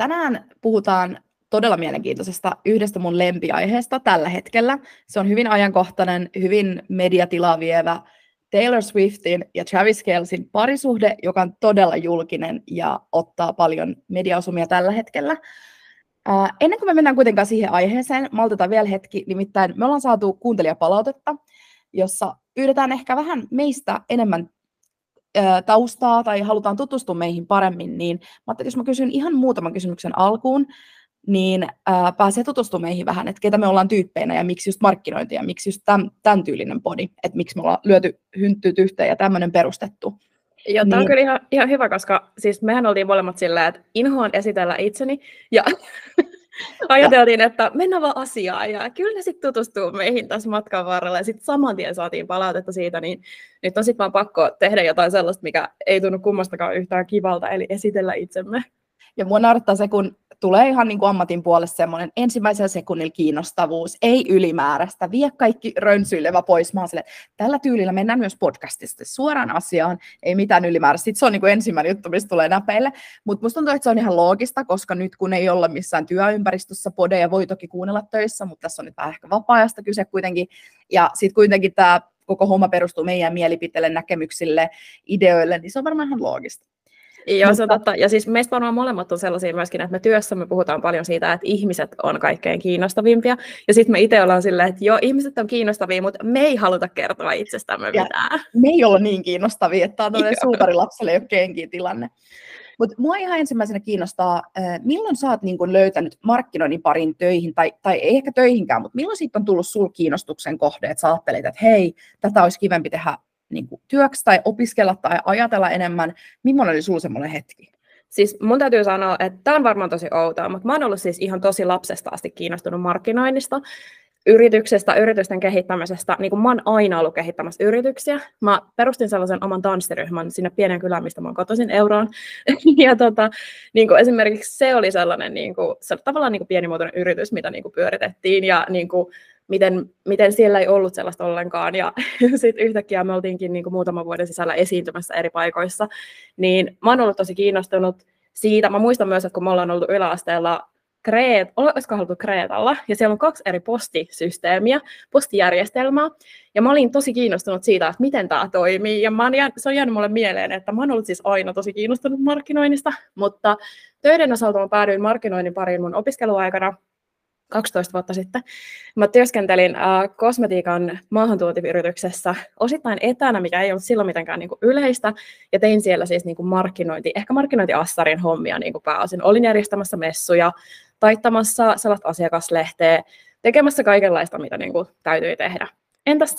tänään puhutaan todella mielenkiintoisesta yhdestä mun lempiaiheesta tällä hetkellä. Se on hyvin ajankohtainen, hyvin mediatilaa vievä Taylor Swiftin ja Travis Kelsin parisuhde, joka on todella julkinen ja ottaa paljon mediaosumia tällä hetkellä. Ää, ennen kuin me mennään kuitenkaan siihen aiheeseen, maltetaan vielä hetki, nimittäin me ollaan saatu kuuntelijapalautetta, jossa pyydetään ehkä vähän meistä enemmän taustaa tai halutaan tutustua meihin paremmin, niin mä jos mä kysyn ihan muutaman kysymyksen alkuun, niin ää, pääsee tutustumaan meihin vähän, että ketä me ollaan tyyppeinä ja miksi just markkinointi ja miksi just tämän, tämän tyylinen podi, että miksi me ollaan lyöty hynttyt yhteen ja tämmöinen perustettu. Joo, tämä niin. on kyllä ihan, ihan hyvä, koska siis mehän oltiin molemmat sillä, että inhoan esitellä itseni ja ajateltiin, että mennään vaan asiaan ja kyllä ne sitten tutustuu meihin tässä matkan varrella ja sitten saman tien saatiin palautetta siitä, niin nyt on sitten vaan pakko tehdä jotain sellaista, mikä ei tunnu kummastakaan yhtään kivalta, eli esitellä itsemme. Ja mua naurattaa se, kun tulee ihan niin kuin ammatin puolesta semmoinen ensimmäisen sekunnin kiinnostavuus, ei ylimääräistä, vie kaikki rönsyilevä pois. Mä sille, tällä tyylillä mennään myös podcastista suoraan asiaan, ei mitään ylimääräistä. Sitten se on niin kuin ensimmäinen juttu, mistä tulee näpeille. Mutta musta tuntuu, että se on ihan loogista, koska nyt kun ei olla missään työympäristössä, podeja voi toki kuunnella töissä, mutta tässä on nyt vähän ehkä vapaa-ajasta kyse kuitenkin. Ja sitten kuitenkin tämä koko homma perustuu meidän mielipiteille, näkemyksille, ideoille, niin se on varmaan ihan loogista. Joo, se on totta. Ja siis meistä varmaan molemmat on sellaisia myöskin, että me työssämme puhutaan paljon siitä, että ihmiset on kaikkein kiinnostavimpia. Ja sitten me itse ollaan silleen, että joo, ihmiset on kiinnostavia, mutta me ei haluta kertoa itsestämme ja mitään. Me ei olla niin kiinnostavia, että tämä on suutarilapselle kenkiä tilanne. Mutta mua ihan ensimmäisenä kiinnostaa, milloin sä oot niin kun löytänyt markkinoinnin parin töihin, tai, tai ei ehkä töihinkään, mutta milloin siitä on tullut sul kiinnostuksen kohde, että sä ajattelit, että hei, tätä olisi kivempi tehdä niin kuin työksi tai opiskella tai ajatella enemmän? Millainen oli sinulla semmoinen hetki? Siis mun täytyy sanoa, että tämä on varmaan tosi outoa, mutta mä oon ollut siis ihan tosi lapsesta asti kiinnostunut markkinoinnista, yrityksestä, yritysten kehittämisestä. Niin kuin mä oon aina ollut kehittämässä yrityksiä. Mä perustin sellaisen oman tanssiryhmän sinne pienen kylään, mistä mä oon kotoisin euroon. ja tota, niin kuin esimerkiksi se oli sellainen niin kuin, se oli tavallaan niin kuin pienimuotoinen yritys, mitä niin kuin pyöritettiin. Ja niin kuin, miten, miten siellä ei ollut sellaista ollenkaan. Ja sitten yhtäkkiä me oltiinkin niin kuin muutaman vuoden sisällä esiintymässä eri paikoissa. Niin mä oon ollut tosi kiinnostunut siitä. Mä muistan myös, että kun me ollaan ollut yläasteella Kreet, olisiko haluttu Kreetalla, ja siellä on kaksi eri postisysteemiä, postijärjestelmää, ja mä olin tosi kiinnostunut siitä, että miten tämä toimii, ja mä oon, se on jäänyt mulle mieleen, että mä oon ollut siis aina tosi kiinnostunut markkinoinnista, mutta töiden osalta mä päädyin markkinoinnin pariin mun opiskeluaikana, 12 vuotta sitten. Mä työskentelin äh, kosmetiikan maahantuontiyrityksessä osittain etänä, mikä ei ollut silloin mitenkään niin kuin yleistä, ja tein siellä siis niin kuin markkinointi, ehkä markkinointiassarin hommia niin kuin pääosin. Olin järjestämässä messuja, taittamassa sellaista asiakaslehteä, tekemässä kaikenlaista, mitä niin kuin täytyi tehdä. Entäs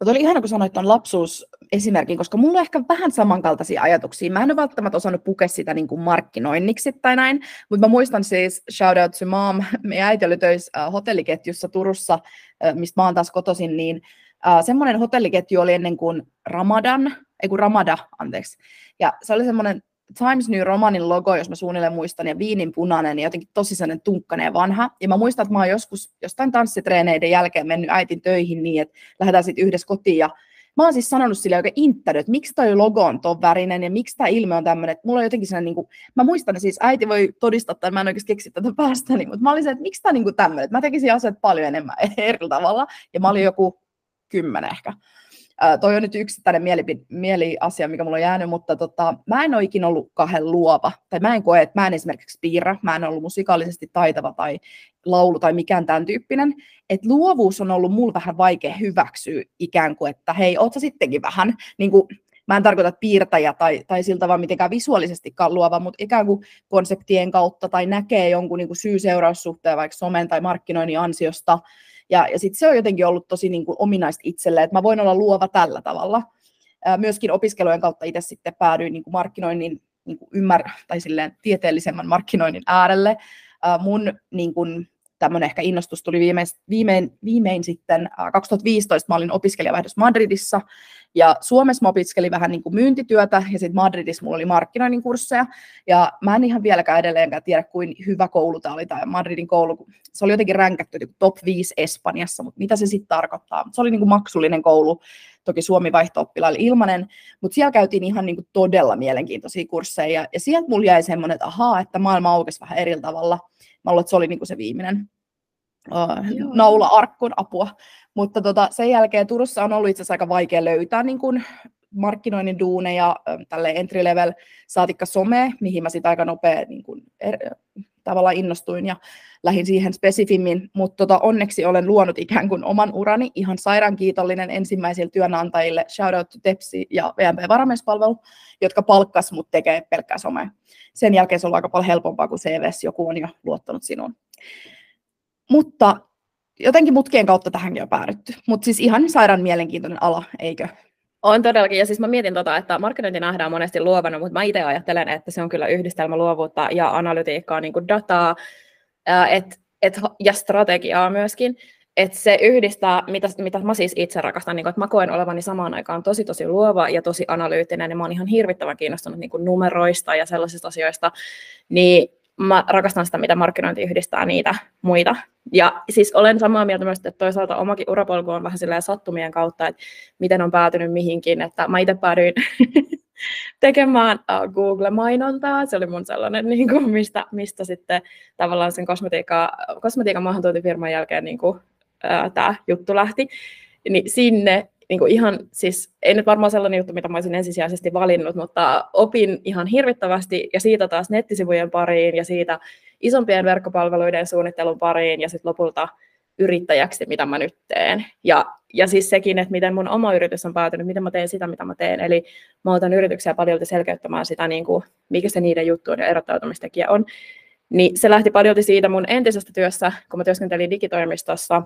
mutta oli ihana, kun sanoit tuon lapsuusesimerkin, koska mulla on ehkä vähän samankaltaisia ajatuksia. Mä en ole välttämättä osannut pukea sitä niin kuin markkinoinniksi tai näin, mutta mä muistan siis, shout out to mom, meidän äiti oli töissä äh, hotelliketjussa Turussa, äh, mistä mä oon taas kotoisin, niin äh, semmoinen hotelliketju oli ennen kuin Ramadan, ei kun Ramada, anteeksi. Ja se oli semmoinen Times New Romanin logo, jos mä suunnilleen muistan, ja viinin punainen, ja jotenkin tosi sellainen tunkkainen vanha. Ja mä muistan, että mä oon joskus jostain tanssitreeneiden jälkeen mennyt äitin töihin niin, että lähdetään sitten yhdessä kotiin, ja mä oon siis sanonut sille oikein inttänyt, että miksi toi logo on ton värinen ja miksi tämä ilme on tämmöinen, mulla on jotenkin sellainen, niin kuin, mä muistan, että siis äiti voi todistaa, että mä en oikeasti keksi tätä päästäni, mutta mä olin se, että miksi tämä niin tämmöinen, mä tekisin asiat paljon enemmän eri tavalla, ja mä olin joku kymmenen ehkä. Toi on nyt yksittäinen mieli, mieliasia, mikä mulla on jäänyt, mutta tota, mä en ole ikinä ollut kahden luova. Tai mä en koe, että mä en esimerkiksi piirrä, mä en ollut musikaalisesti taitava tai laulu tai mikään tämän tyyppinen. Et luovuus on ollut mulla vähän vaikea hyväksyä ikään kuin, että hei, oot sä sittenkin vähän, niin kuin, mä en tarkoita piirtäjä tai, tai siltä vaan mitenkään visuaalisestikaan luova, mutta ikään kuin konseptien kautta tai näkee jonkun niin syy-seuraussuhteen vaikka somen tai markkinoinnin ansiosta, ja, ja sitten se on jotenkin ollut tosi niin kuin ominaista itselle, että mä voin olla luova tällä tavalla. Myöskin opiskelujen kautta itse sitten päädyin niin kuin markkinoinnin niin kuin ymmär- tai silleen tieteellisemmän markkinoinnin äärelle. Mun niin kuin, tämmöinen ehkä innostus tuli viimein, viimein, viimein sitten 2015, mä olin opiskelijavaihdossa Madridissa, ja Suomessa mä opiskelin vähän niin kuin myyntityötä, ja sitten Madridissa mulla oli markkinoinnin kursseja, ja mä en ihan vieläkään edelleenkään tiedä, kuin hyvä koulu tämä oli, tämä Madridin koulu. Se oli jotenkin ränkätty niin top 5 Espanjassa, mutta mitä se sitten tarkoittaa? Se oli niin kuin maksullinen koulu, toki Suomi vaihto ilmanen, mutta siellä käytiin ihan niin kuin todella mielenkiintoisia kursseja, ja, ja sieltä mulla jäi semmoinen, että ahaa, että maailma aukesi vähän eri tavalla. Mä luulen, että se oli niin kuin se viimeinen uh, naula arkkuun apua. Mutta tota, sen jälkeen Turussa on ollut itse asiassa aika vaikea löytää niin kuin markkinoinnin duuneja, tälle entry level saatikka some, mihin mä sitten aika nopea niin kuin, er, tavallaan innostuin ja lähdin siihen spesifimmin, mutta tota, onneksi olen luonut ikään kuin oman urani, ihan sairaan kiitollinen ensimmäisille työnantajille, shout out to Tepsi ja VMP Varamiespalvelu, jotka palkkas mut tekee pelkkää somea. Sen jälkeen se on aika paljon helpompaa, kuin CVS joku on jo luottanut sinuun. Mutta jotenkin mutkien kautta tähänkin on päädytty. Mutta siis ihan sairaan mielenkiintoinen ala, eikö? On todellakin, ja siis mä mietin tota, että markkinointi nähdään monesti luovana, mutta mä itse ajattelen, että se on kyllä yhdistelmä luovuutta ja analytiikkaa, niin kuin dataa et, et, ja strategiaa myöskin. Että se yhdistää, mitä, mitä mä siis itse rakastan, niin kun, että mä koen olevani samaan aikaan tosi tosi luova ja tosi analyyttinen, ja mä oon ihan hirvittävän kiinnostunut niin kuin numeroista ja sellaisista asioista, niin mä rakastan sitä, mitä markkinointi yhdistää niitä muita. Ja siis olen samaa mieltä myös, että toisaalta omakin urapolku on vähän sattumien kautta, että miten on päätynyt mihinkin, että mä itse päädyin tekemään uh, Google-mainontaa. Se oli mun sellainen, niin kuin, mistä, mistä sitten tavallaan sen kosmetiikka, kosmetiikan maahantuontifirman jälkeen niin kuin, uh, tämä juttu lähti. Niin sinne niin kuin ihan, siis ei nyt varmaan sellainen juttu, mitä mä olisin ensisijaisesti valinnut, mutta opin ihan hirvittävästi ja siitä taas nettisivujen pariin ja siitä isompien verkkopalveluiden suunnittelun pariin ja sitten lopulta yrittäjäksi, mitä mä nyt teen. Ja, ja siis sekin, että miten mun oma yritys on päätynyt, miten mä teen sitä, mitä mä teen. Eli mä otan yrityksiä paljon selkeyttämään sitä, niin kuin, mikä se niiden juttu on ja erottautumistekijä on. Niin se lähti paljon siitä mun entisestä työssä, kun mä työskentelin digitoimistossa,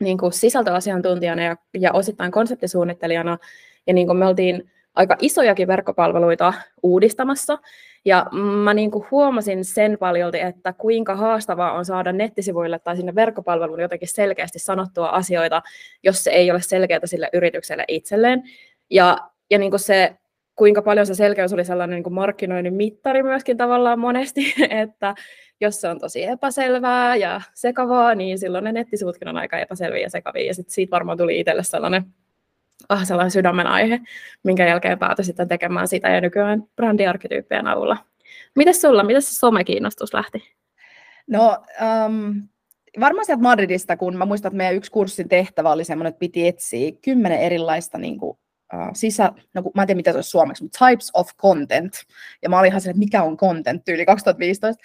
niin kuin sisältöasiantuntijana ja, ja osittain konseptisuunnittelijana. Ja niin kuin me oltiin aika isojakin verkkopalveluita uudistamassa. Ja mä niin kuin huomasin sen paljolti, että kuinka haastavaa on saada nettisivuille tai sinne verkkopalveluun jotenkin selkeästi sanottua asioita, jos se ei ole selkeää sille yritykselle itselleen. Ja, ja niin kuin se, kuinka paljon se selkeys oli sellainen niin kuin markkinoinnin mittari myöskin tavallaan monesti, että jos se on tosi epäselvää ja sekavaa, niin silloin ne nettisivutkin on aika epäselviä ja sekavia. Ja sitten siitä varmaan tuli itselle sellainen, ah, sellainen sydämen aihe, minkä jälkeen päätyi sitten tekemään sitä ja nykyään brändiarkkityyppien avulla. Mites sulla, miten se somekiinnostus lähti? No, um, varmaan sieltä Madridista, kun mä muistan, että meidän yksi kurssin tehtävä oli semmoinen, että piti etsiä kymmenen erilaista niin kuin, uh, sisä, no mä en tiedä mitä se olisi suomeksi, mutta types of content. Ja mä olin ihan että mikä on content tyyli 2015.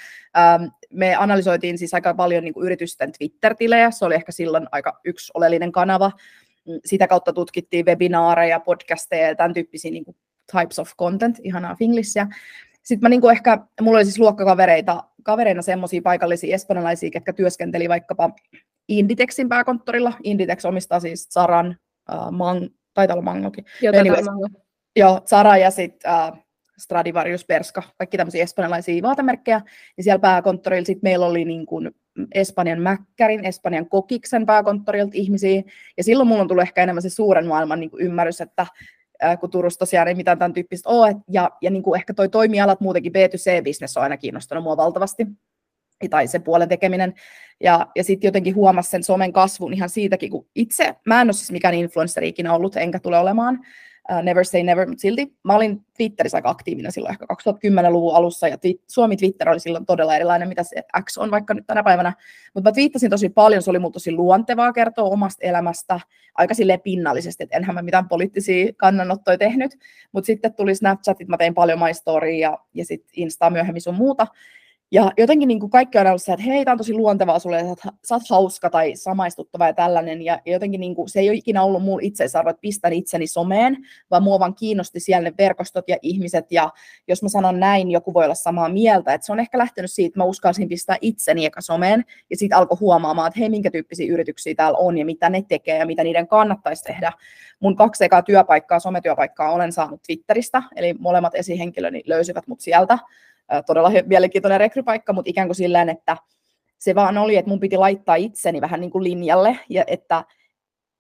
Um, me analysoitiin siis aika paljon niin kuin yritysten Twitter-tilejä, se oli ehkä silloin aika yksi oleellinen kanava. Mm, sitä kautta tutkittiin webinaareja, podcasteja ja tämän tyyppisiä niin kuin types of content, ihanaa finglissiä. Sitten mä niin kuin ehkä, mulla oli siis luokkakavereita, kavereina semmoisia paikallisia espanjalaisia, ketkä työskenteli vaikkapa Inditexin pääkonttorilla. Inditex omistaa siis Saran, uh, Mang, taitaa olla Mangokin. Joo, anyway, Mango. Joo, Zara ja sitten uh, Stradivarius, Perska, kaikki tämmöisiä espanjalaisia vaatemerkkejä. Ja siellä pääkonttorilla sitten meillä oli niin kuin Espanjan Mäkkärin, Espanjan Kokiksen pääkonttorilta ihmisiä. Ja silloin mulla on tullut ehkä enemmän se suuren maailman niin kuin ymmärrys, että äh, kun Turussa tosiaan ei mitään tämän tyyppistä ole. Ja, ja niin kuin ehkä toi toimialat muutenkin B2C-bisnes on aina kiinnostanut mua valtavasti tai se puolen tekeminen. Ja, ja sitten jotenkin huomasi sen somen kasvun ihan siitäkin, kun itse, mä en ole siis mikään influenssari ikinä ollut, enkä tule olemaan, uh, never say never, mutta silti mä olin Twitterissä aika aktiivinen silloin ehkä 2010-luvun alussa, ja twi- Suomi Twitter oli silloin todella erilainen, mitä se X on vaikka nyt tänä päivänä, mutta mä twiittasin tosi paljon, se oli mulle tosi luontevaa kertoa omasta elämästä, aika silleen pinnallisesti, että enhän mä mitään poliittisia kannanottoja tehnyt, mutta sitten tuli Snapchatit, mä tein paljon My ja, ja sitten Insta myöhemmin sun muuta, ja jotenkin niin kuin kaikki on ollut se, että hei, tämä on tosi luontevaa sulle, että sä oot hauska tai samaistuttava ja tällainen. Ja, jotenkin niin kuin, se ei ole ikinä ollut mun itseisarvo, että pistän itseni someen, vaan mua vaan kiinnosti siellä ne verkostot ja ihmiset. Ja jos mä sanon näin, joku voi olla samaa mieltä. Että se on ehkä lähtenyt siitä, että mä uskalsin pistää itseni eka someen ja sitten alkoi huomaamaan, että hei, minkä tyyppisiä yrityksiä täällä on ja mitä ne tekee ja mitä niiden kannattaisi tehdä. Mun kaksi ekaa työpaikkaa, sometyöpaikkaa olen saanut Twitteristä, eli molemmat esihenkilöni löysivät mut sieltä todella mielenkiintoinen rekrypaikka, mutta ikään kuin silleen, että Se vaan oli, että mun piti laittaa itseni vähän niin kuin linjalle, ja että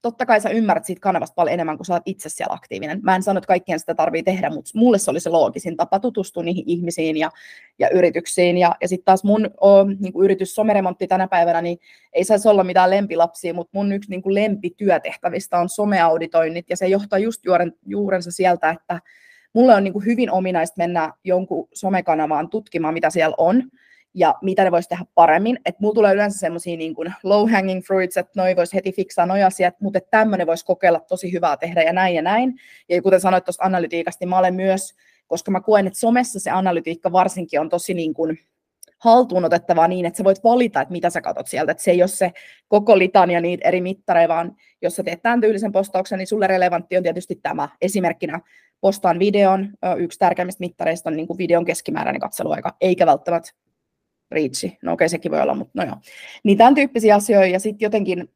totta kai sä ymmärrät siitä kanavasta paljon enemmän, kun sä oot itse siellä aktiivinen. Mä en sano, että kaikkien sitä tarvii tehdä, mutta mulle se oli se loogisin tapa tutustua niihin ihmisiin ja, ja yrityksiin. Ja, ja sitten taas mun o, niin kuin yritys someremontti tänä päivänä, niin ei saisi olla mitään lempilapsia, mutta mun yksi niin kuin lempityötehtävistä on someauditoinnit, ja se johtaa just juuren, juurensa sieltä, että mulle on niin kuin hyvin ominaista mennä jonkun somekanavaan tutkimaan, mitä siellä on, ja mitä ne voisi tehdä paremmin. Että mulla tulee yleensä semmoisia niin low hanging fruits, että noi voisi heti fiksaa noi asiat, mutta tämmöinen voisi kokeilla tosi hyvää tehdä ja näin ja näin. Ja kuten sanoit tuosta analytiikasta, niin mä olen myös, koska mä koen, että somessa se analytiikka varsinkin on tosi niin kuin haltuun otettavaa niin, että sä voit valita, että mitä sä katot sieltä. Että se ei ole se koko litania niitä eri mittareja, vaan jos sä teet tämän tyylisen postauksen, niin sulle relevantti on tietysti tämä. Esimerkkinä postaan videon, yksi tärkeimmistä mittareista on niin kuin videon keskimääräinen katseluaika, eikä välttämättä riitsi. No okei, okay, sekin voi olla, mutta no joo. Niin tämän tyyppisiä asioita ja sitten jotenkin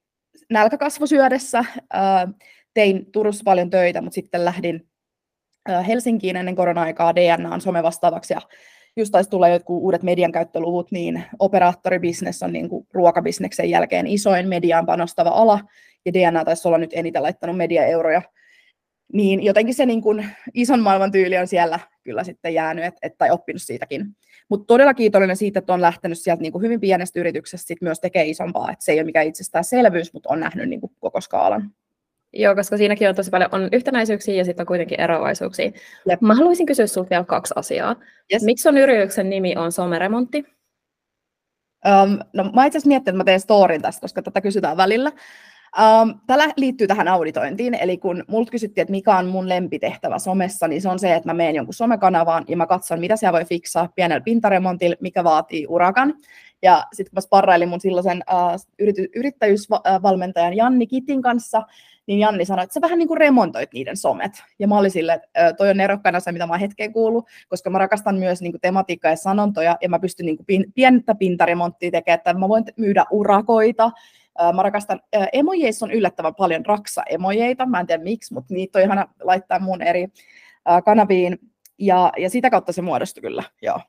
nälkäkasvosyödessä ää, tein Turussa paljon töitä, mutta sitten lähdin Helsinkiin ennen korona-aikaa DNAn somevastaavaksi ja just taisi tulla jotkut uudet median käyttöluvut, niin operaattoribisnes on niin kuin ruokabisneksen jälkeen isoin mediaan panostava ala, ja DNA taisi olla nyt eniten laittanut mediaeuroja. Niin jotenkin se niin kuin ison maailman tyyli on siellä kyllä sitten jäänyt, et, et, tai oppinut siitäkin. Mutta todella kiitollinen siitä, että on lähtenyt sieltä niin kuin hyvin pienestä yrityksestä sit myös tekee isompaa, että se ei ole mikään itsestäänselvyys, mutta on nähnyt niin kuin koko skaalan. Joo, koska siinäkin on tosi paljon on yhtenäisyyksiä ja sitten on kuitenkin eroavaisuuksia. Jep. Mä haluaisin kysyä sinulta vielä kaksi asiaa. Yes. Miksi on yrityksen nimi on someremontti? Um, no mä itse asiassa miettinyt, että mä teen storin tästä, koska tätä kysytään välillä. Um, Tällä liittyy tähän auditointiin, eli kun multa kysyttiin, että mikä on mun lempitehtävä somessa, niin se on se, että mä menen jonkun somekanavaan ja mä katson, mitä siellä voi fiksaa pienellä pintaremontilla, mikä vaatii urakan. Ja sitten kun mä sparrailin mun silloisen uh, yrittäjyysvalmentajan Janni Kitin kanssa, niin Janni sanoi, että sä vähän niin kuin remontoit niiden somet. Ja mä olin silleen, että toi on erokkana se, mitä mä hetkeen kuullut, koska mä rakastan myös niin kuin tematiikkaa ja sanontoja, ja mä pystyn niin kuin pientä pintaremonttia tekemään, että mä voin myydä urakoita, Mä rakastan, emojeissa on yllättävän paljon raksa-emojeita, mä en tiedä miksi, mutta niitä on ihana laittaa mun eri kanaviin, ja, ja sitä kautta se muodostui kyllä, joo.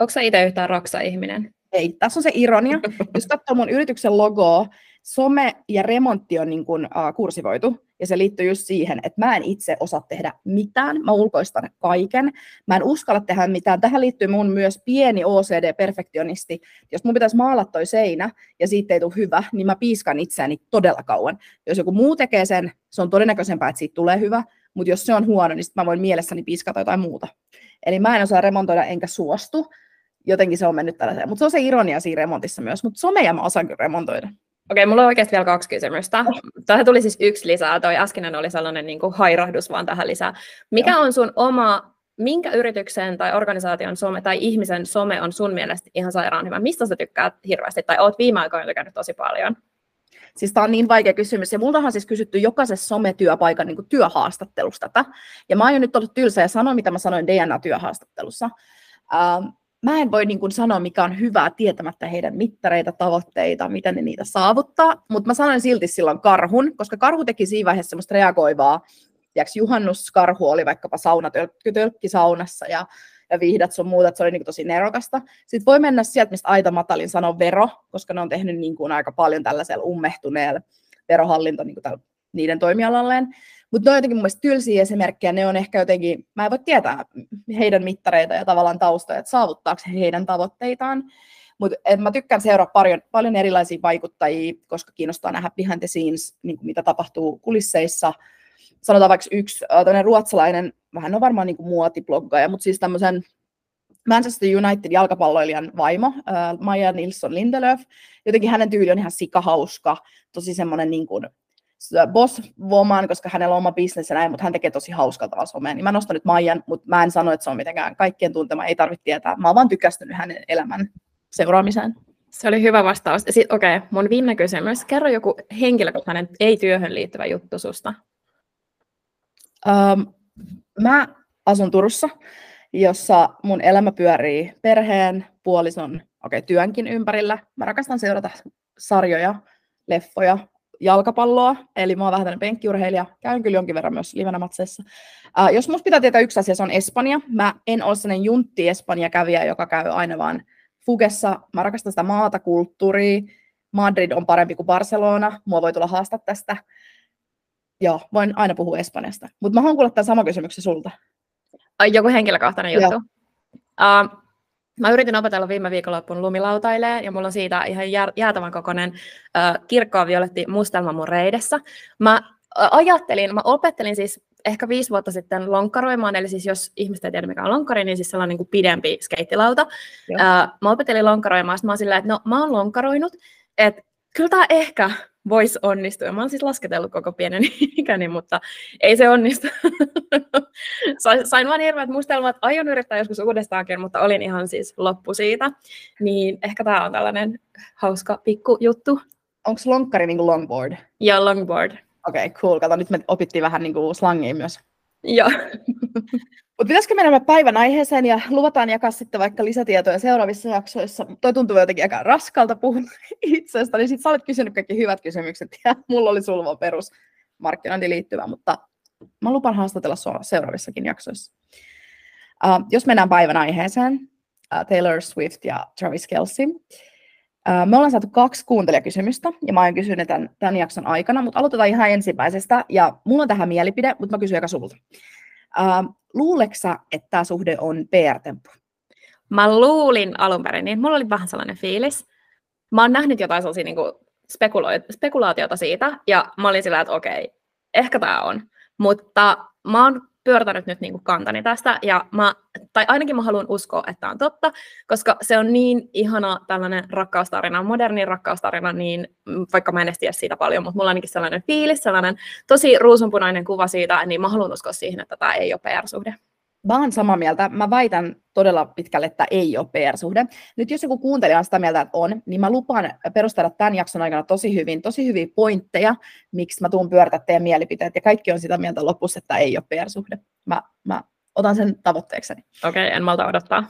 Onko sä itse yhtään raksa-ihminen? Ei, tässä on se ironia. Jos katsoo mun yrityksen logoa, some ja remontti on niin kuin, uh, kursivoitu, ja se liittyy just siihen, että mä en itse osaa tehdä mitään, mä ulkoistan kaiken, mä en uskalla tehdä mitään. Tähän liittyy mun myös pieni OCD-perfektionisti. Jos mun pitäisi maalata toi seinä, ja siitä ei tule hyvä, niin mä piiskan itseäni todella kauan. Jos joku muu tekee sen, se on todennäköisempää, että siitä tulee hyvä, mutta jos se on huono, niin sitten mä voin mielessäni piiskata jotain muuta. Eli mä en osaa remontoida enkä suostu, jotenkin se on mennyt tällaiseen. Mutta se on se ironia siinä remontissa myös, mutta someja mä osaan kyllä remontoida. Okei, mulla on oikeasti vielä kaksi kysymystä. Tähän tuli siis yksi lisää. Toi äskeinen oli sellainen niin kuin hairahdus vaan tähän lisää. Mikä Joo. on sun oma, minkä yrityksen tai organisaation some tai ihmisen some on sun mielestä ihan sairaan hyvä? Mistä sä tykkäät hirveästi tai oot viime aikoina tykännyt tosi paljon? Siis tämä on niin vaikea kysymys. Ja multa on siis kysytty jokaisessa sometyöpaikan niin työhaastattelusta tätä. Ja mä aion nyt olla tylsä ja sanoa, mitä mä sanoin DNA-työhaastattelussa. Ähm, mä en voi niin kuin sanoa, mikä on hyvää tietämättä heidän mittareita, tavoitteita, miten ne niitä saavuttaa, mutta mä sanoin silti silloin karhun, koska karhu teki siinä vaiheessa semmoista reagoivaa, Tiedätkö, juhannuskarhu oli vaikkapa saunatölkki saunassa ja, ja viihdat sun muuta, että se oli niin tosi nerokasta. Sitten voi mennä sieltä, mistä Aita Matalin sanoi vero, koska ne on tehnyt niin kuin aika paljon tällaisella ummehtuneella verohallinto niin kuin niiden toimialalleen. Mutta ne on jotenkin mun mielestä tylsiä esimerkkejä, ne on ehkä jotenkin, mä en voi tietää heidän mittareita ja tavallaan taustoja, että saavuttaako he heidän tavoitteitaan. Mutta mä tykkään seuraa paljon, paljon erilaisia vaikuttajia, koska kiinnostaa nähdä behind the scenes, niin kuin mitä tapahtuu kulisseissa. Sanotaan vaikka yksi äh, ruotsalainen, vähän on varmaan niin kuin muotibloggaja, mutta siis tämmöisen Manchester United jalkapalloilijan vaimo, äh, Maja Nilsson Lindelöf. Jotenkin hänen tyyli on ihan sikahauska, tosi semmoinen niin kuin boss woman, koska hänellä on oma bisnes ja näin, mutta hän tekee tosi hauskaa tavalla somea. Niin mä nostan nyt Maijan, mutta mä en sano, että se on mitenkään kaikkien tuntema, ei tarvitse tietää. Mä oon vaan tykästynyt hänen elämän seuraamiseen. Se oli hyvä vastaus. Sitten okei, okay, mun viimeinen kysymys. Kerro joku henkilökohtainen ei-työhön liittyvä juttu susta. Um, mä asun Turussa, jossa mun elämä pyörii perheen, puolison, okei, okay, työnkin ympärillä. Mä rakastan seurata sarjoja, leffoja, jalkapalloa, eli mä oon vähän tämmöinen penkkiurheilija, käyn kyllä jonkin verran myös livenä matseissa. Uh, jos musta pitää tietää yksi asia, se on Espanja. Mä en ole sellainen juntti Espanja kävijä, joka käy aina vaan Fugessa, mä rakastan sitä maata, kulttuuria, Madrid on parempi kuin Barcelona, mua voi tulla haastaa tästä. Joo, voin aina puhua Espanjasta. Mutta mä haluan kuulla tämän sama kysymyksen sulta. Joku henkilökohtainen juttu. Uh, mä yritin opetella viime viikonloppuun lumilautailee, ja mulla on siitä ihan jäätävän kokoinen uh, kirkkoa violetti mustelma mun reidessä. Mä uh, ajattelin, mä opettelin siis ehkä viisi vuotta sitten lonkkaroimaan, eli siis jos ihmiset ei tiedä mikä on lonkkari, niin siis sellainen niin kuin pidempi skeittilauta. Uh, mä opettelin lonkkaroimaan, sitten mä oon silleen, että no mä oon lonkkaroinut, että kyllä tämä ehkä voisi onnistua. Mä oon siis lasketellut koko pienen ikäni, mutta ei se onnistu. Sain vaan hirveät mustelmat, aion yrittää joskus uudestaankin, mutta olin ihan siis loppu siitä. Niin ehkä tämä on tällainen hauska pikku juttu. Onko lonkkari niin kuin longboard? Joo, longboard. Okei, okay, cool. Kato, nyt me opittiin vähän niin kuin slangia myös. Joo. Mutta pitäisikö mennä päivän aiheeseen ja luvataan jakaa sitten vaikka lisätietoja seuraavissa jaksoissa. Toi tuntuu jotenkin aika raskalta puhua itsestä, niin sitten sä olet kysynyt kaikki hyvät kysymykset ja mulla oli sulva perus markkinointiin liittyvä, mutta mä lupan haastatella sua seuraavissakin jaksoissa. Uh, jos mennään päivän aiheeseen, uh, Taylor Swift ja Travis Kelce. Me ollaan saatu kaksi kuuntelijakysymystä, ja mä oon kysynyt tämän, tämän jakson aikana, mutta aloitetaan ihan ensimmäisestä, ja mulla on tähän mielipide, mutta mä kysyn joka sulta. Luuleksä, että tämä suhde on PR-temppu? Mä luulin alun perin, niin mulla oli vähän sellainen fiilis. Mä oon nähnyt jotain sellaisia niin spekulaatiota siitä, ja mä olin sillä, että okei, ehkä tämä on. Mutta mä oon pyörtänyt nyt niin kuin kantani tästä, ja mä, tai ainakin mä haluan uskoa, että on totta, koska se on niin ihana tällainen rakkaustarina, moderni rakkaustarina, niin vaikka mä en edes tiedä siitä paljon, mutta mulla on ainakin sellainen fiilis, sellainen tosi ruusunpunainen kuva siitä, niin mä haluan uskoa siihen, että tämä ei ole PR-suhde. Mä oon samaa mieltä. Mä väitän todella pitkälle, että ei ole PR-suhde. Nyt jos joku kuuntelija on sitä mieltä, että on, niin mä lupaan perustella tämän jakson aikana tosi hyvin, tosi hyviä pointteja, miksi mä tuun pyörtä teidän mielipiteet. Ja kaikki on sitä mieltä lopussa, että ei ole PR-suhde. Mä, mä otan sen tavoitteekseni. Okei, okay, en malta odottaa.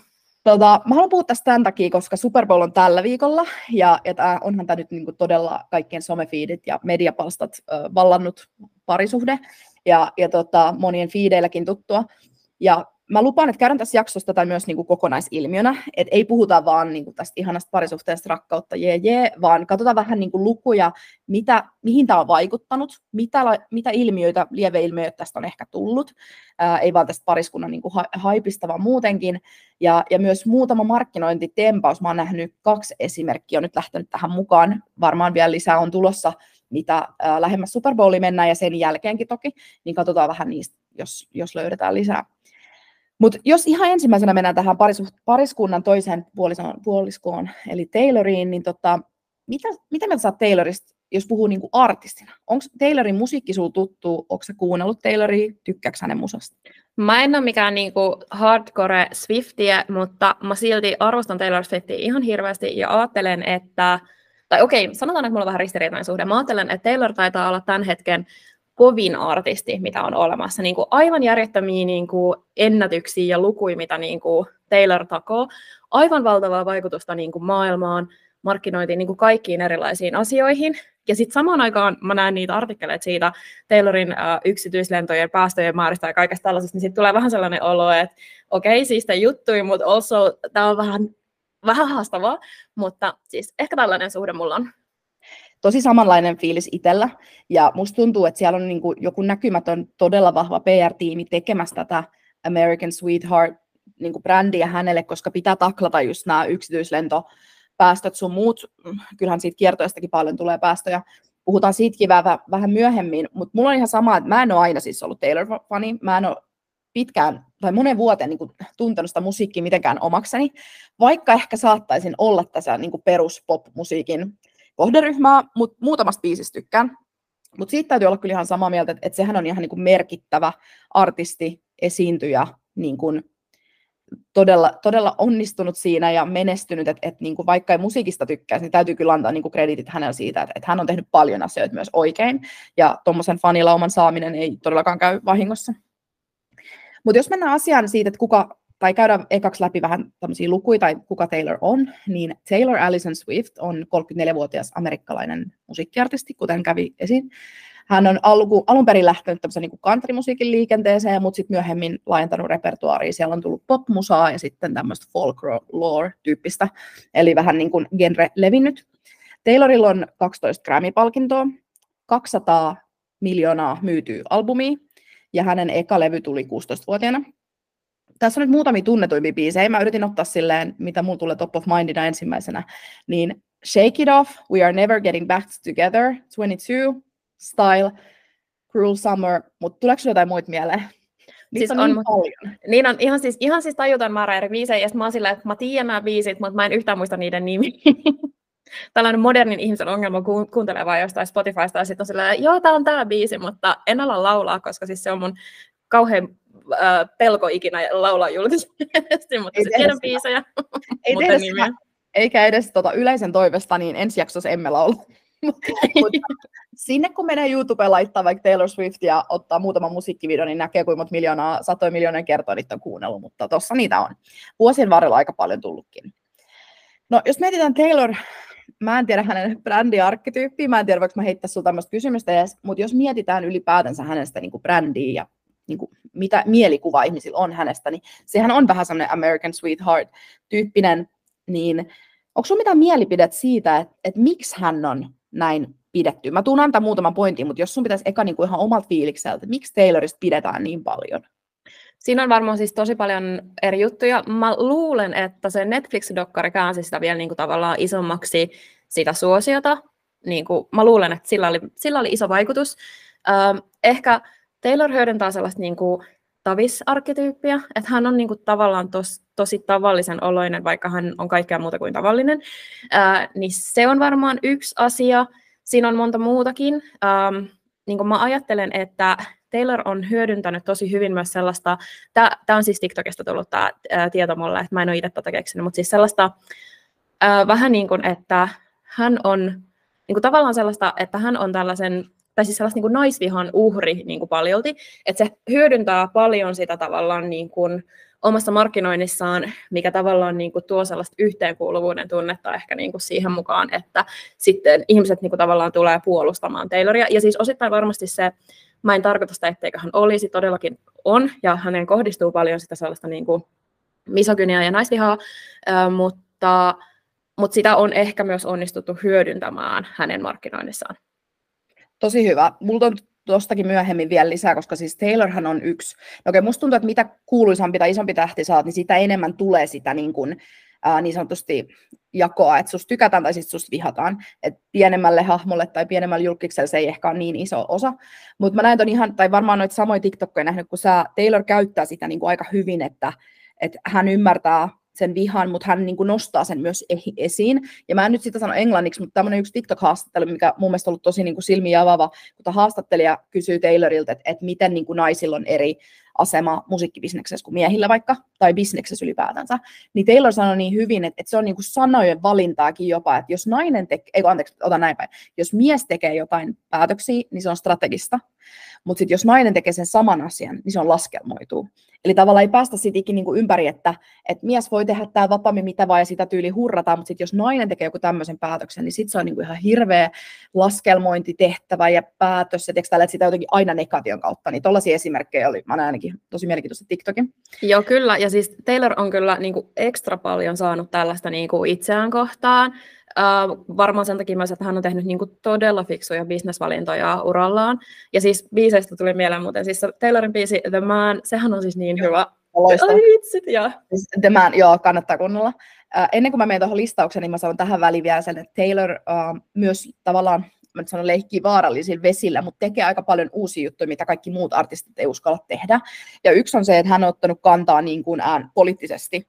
Tota, mä haluan puhua tästä tämän takia, koska Super Bowl on tällä viikolla, ja, ja tää, onhan tämä nyt niinku todella kaikkien somefiidit ja mediapalstat ö, vallannut parisuhde, ja, ja tota, monien fiideilläkin tuttua. Ja mä lupaan, että käydään tässä jaksossa tätä myös niin kuin kokonaisilmiönä, että ei puhuta vaan niin kuin tästä ihanasta parisuhteesta rakkautta, jee, jee, vaan katsotaan vähän niin kuin lukuja, mitä, mihin tämä on vaikuttanut, mitä, mitä ilmiöitä, lieveilmiöitä tästä on ehkä tullut, ää, ei vaan tästä pariskunnan niin kuin haipista, vaan muutenkin, ja, ja myös muutama markkinointitempaus, mä oon nähnyt kaksi esimerkkiä, on nyt lähtenyt tähän mukaan, varmaan vielä lisää on tulossa, mitä ää, lähemmäs Super Bowli mennään, ja sen jälkeenkin toki, niin katsotaan vähän niistä, jos, jos löydetään lisää. Mutta jos ihan ensimmäisenä mennään tähän pariskunnan toiseen puoliskoon, eli Tayloriin, niin tota, mitä, mitä mieltä saat Taylorista, jos puhuu niinku artistina? Onko Taylorin musiikki sinulle tuttu? Onko sä kuunnellut Tayloria? Tykkääkö hänen musasta? Mä en ole mikään niinku hardcore Swiftiä, mutta mä silti arvostan Taylor Swiftia ihan hirveästi ja ajattelen, että tai okei, sanotaan, että mulla on vähän ristiriitainen suhde. Mä ajattelen, että Taylor taitaa olla tämän hetken kovin artisti, mitä on olemassa. Niin kuin aivan järjettömiä niin kuin ennätyksiä ja lukuja, mitä niin kuin Taylor takoo. Aivan valtavaa vaikutusta niin kuin maailmaan, markkinointiin, niin kuin kaikkiin erilaisiin asioihin. Ja sitten samaan aikaan mä näen niitä artikkeleita siitä Taylorin äh, yksityislentojen päästöjen määristä ja kaikesta tällaisesta, niin sitten tulee vähän sellainen olo, että okei, okay, siis juttui, mutta also tämä on vähän, vähän haastavaa, mutta siis ehkä tällainen suhde mulla on tosi samanlainen fiilis itsellä. Ja musta tuntuu, että siellä on niin kuin joku näkymätön, todella vahva PR-tiimi tekemässä tätä American Sweetheart niin kuin brändiä hänelle, koska pitää taklata just nämä yksityislentopäästöt sun muut. Kyllähän siitä kiertoistakin paljon tulee päästöjä. Puhutaan siitäkin vähän, vähän myöhemmin, mutta mulla on ihan sama, että mä en ole aina siis ollut Taylor-fani. Mä en ole pitkään tai monen vuoteen niin kuin, tuntenut sitä musiikkia mitenkään omakseni, vaikka ehkä saattaisin olla tässä niin pop-musiikin kohderyhmää, mutta muutamasta biisistä tykkään. Mutta siitä täytyy olla kyllä ihan samaa mieltä, että, että sehän on ihan niin kuin merkittävä artisti, esiintyjä, niin kuin todella, todella onnistunut siinä ja menestynyt, että, että niin kuin vaikka ei musiikista tykkäisi, niin täytyy kyllä antaa niin kuin kreditit hänelle siitä, että, että hän on tehnyt paljon asioita myös oikein, ja tuommoisen fanilauman saaminen ei todellakaan käy vahingossa. Mutta jos mennään asiaan siitä, että kuka tai käydään ekaksi läpi vähän tämmöisiä lukuja tai kuka Taylor on, niin Taylor Allison Swift on 34-vuotias amerikkalainen musiikkiartisti, kuten kävi esiin. Hän on alku, alun perin lähtenyt tämmöisen niin countrymusiikin liikenteeseen, mutta sitten myöhemmin laajentanut repertuaaria. Siellä on tullut popmusaa ja sitten tämmöistä folklore-tyyppistä, eli vähän niin kuin genre levinnyt. Taylorilla on 12 Grammy-palkintoa, 200 miljoonaa myytyy albumia, ja hänen eka levy tuli 16-vuotiaana. Tässä on nyt muutamia tunnetuimpia biisejä. Mä yritin ottaa silleen, mitä mulla tulee top of mindina ensimmäisenä. Niin Shake It Off, We Are Never Getting Back Together, 22, Style, Cruel Summer, mutta tuleeko jotain muita mieleen? Niitä siis on, on niin paljon. Niin on ihan siis, ihan siis tajuton määrä eri biisejä, ja mä oon silleen, että mä tiedän nämä biisit, mutta mä en yhtään muista niiden nimiä. Tällainen modernin ihmisen ongelma ku- kuuntelee vaan jostain Spotifysta, ja sitten on silleen, joo, tää on tää biisi, mutta en ala laulaa, koska siis se on mun kauhean äh, pelko ikinä laulaa julkisesti, mutta ei tiedän biisejä, ei mutta nimiä. Eikä edes tota yleisen toivesta, niin ensi jaksossa emme laula. sinne kun menee YouTubeen laittaa vaikka Taylor Swift ja ottaa muutama musiikkivideo, niin näkee kuinka monta miljoonaa, satoja miljoonia kertoa niitä on kuunnellut, mutta tuossa niitä on. Vuosien varrella aika paljon tullutkin. No jos mietitään Taylor, mä en tiedä hänen brändiarkkityyppiä, mä en tiedä voiko mä heittää sinulle tämmöistä kysymystä edes, mutta jos mietitään ylipäätänsä hänestä niin kuin brändiä ja niin kuin, mitä mielikuva ihmisillä on hänestä, niin sehän on vähän semmoinen American Sweetheart-tyyppinen, niin onko sinulla mitään mielipidet siitä, että, että miksi hän on näin pidetty? Mä tuun antaa muutaman pointin, mutta jos sun pitäisi eka niin kuin ihan omalta fiilikseltä, että miksi Taylorista pidetään niin paljon? Siinä on varmaan siis tosi paljon eri juttuja. Mä luulen, että se Netflix-dokkari käänsi sitä vielä niin kuin tavallaan isommaksi sitä suosiota. Niin kuin, mä luulen, että sillä oli, sillä oli iso vaikutus. Ähm, ehkä Taylor hyödyntää sellaista niin kuin tavis-arkkityyppiä, että hän on niin kuin tavallaan tos, tosi tavallisen oloinen, vaikka hän on kaikkea muuta kuin tavallinen. Ää, niin se on varmaan yksi asia. Siinä on monta muutakin. Ähm, niin kuin mä ajattelen, että Taylor on hyödyntänyt tosi hyvin myös sellaista, tämä on siis TikTokista tullut tämä tieto mulle, että mä en ole itse tätä keksinyt, mutta siis sellaista ää, vähän niin kuin, että hän on niin kuin tavallaan sellaista, että hän on tällaisen tai siis sellaista niin kuin naisvihan uhri niin kuin paljolti, että se hyödyntää paljon sitä tavallaan niin kuin omassa markkinoinnissaan, mikä tavallaan niin kuin tuo sellaista yhteenkuuluvuuden tunnetta ehkä niin kuin siihen mukaan, että sitten ihmiset niin kuin tavallaan tulee puolustamaan Tayloria. Ja siis osittain varmasti se, mä en tarkoita sitä, etteikö hän olisi, todellakin on, ja hänen kohdistuu paljon sitä sellaista niin kuin misogyniaa ja naisvihaa, mutta, mutta sitä on ehkä myös onnistuttu hyödyntämään hänen markkinoinnissaan. Tosi hyvä. Mulla on tuostakin myöhemmin vielä lisää, koska siis Taylorhan on yksi. No okei, musta tuntuu, että mitä kuuluisampi tai isompi tähti saat, niin sitä enemmän tulee sitä niin, kuin, ää, niin sanotusti jakoa, että susta tykätään tai sitten susta vihataan. Et pienemmälle hahmolle tai pienemmälle julkikselle se ei ehkä ole niin iso osa. Mutta mä näen ton ihan, tai varmaan noita samoja TikTokkeja nähnyt, kun sä, Taylor käyttää sitä niin kuin aika hyvin, että, että hän ymmärtää sen vihan, mutta hän niin kuin nostaa sen myös esiin. Ja mä en nyt sitä sano englanniksi, mutta tämmöinen yksi TikTok-haastattelu, mikä mun mielestä on ollut tosi niin silmiä avaava, kun haastattelija kysyy Taylorilta, että, että miten niin kuin naisilla on eri asema musiikkibisneksessä kuin miehillä vaikka, tai bisneksessä ylipäätänsä, niin Taylor sanoi niin hyvin, että, että se on niin kuin sanojen valintaakin jopa, että jos nainen tekee, ei anteeksi, ota näin päin, jos mies tekee jotain päätöksiä, niin se on strategista, mutta sitten jos nainen tekee sen saman asian, niin se on laskelmoituu. Eli tavallaan ei päästä siitä ikinä niin ympäri, että, että mies voi tehdä tämä vapaammin mitä vaan ja sitä tyyli hurrataan, mutta sitten jos nainen tekee joku tämmöisen päätöksen, niin sitten se on niin kuin ihan hirveä laskelmointitehtävä ja päätös, ja tällä, että sitä jotenkin aina negation kautta. Niin tollaisia esimerkkejä oli, mä näen ainakin tosi mielenkiintoista TikTokin. Joo, kyllä. Ja siis Taylor on kyllä niin kuin ekstra paljon saanut tällaista niin kuin itseään kohtaan. Uh, varmaan sen takia myös, että hän on tehnyt niin kuin todella fiksuja bisnesvalintoja urallaan. Ja siis biiseistä tuli mieleen muuten, siis Taylorin biisi The Man, sehän on siis niin hyvä. Ai vitsit, joo. Siis The Man, joo, kannattaa kuunnella. Uh, ennen kuin mä menen tuohon listaukseen, niin mä sanon tähän väliin vielä sen, että Taylor uh, myös tavallaan mä sanon leikkii vaarallisilla vesillä, mutta tekee aika paljon uusia juttuja, mitä kaikki muut artistit ei uskalla tehdä. Ja yksi on se, että hän on ottanut kantaa niin kuin ään poliittisesti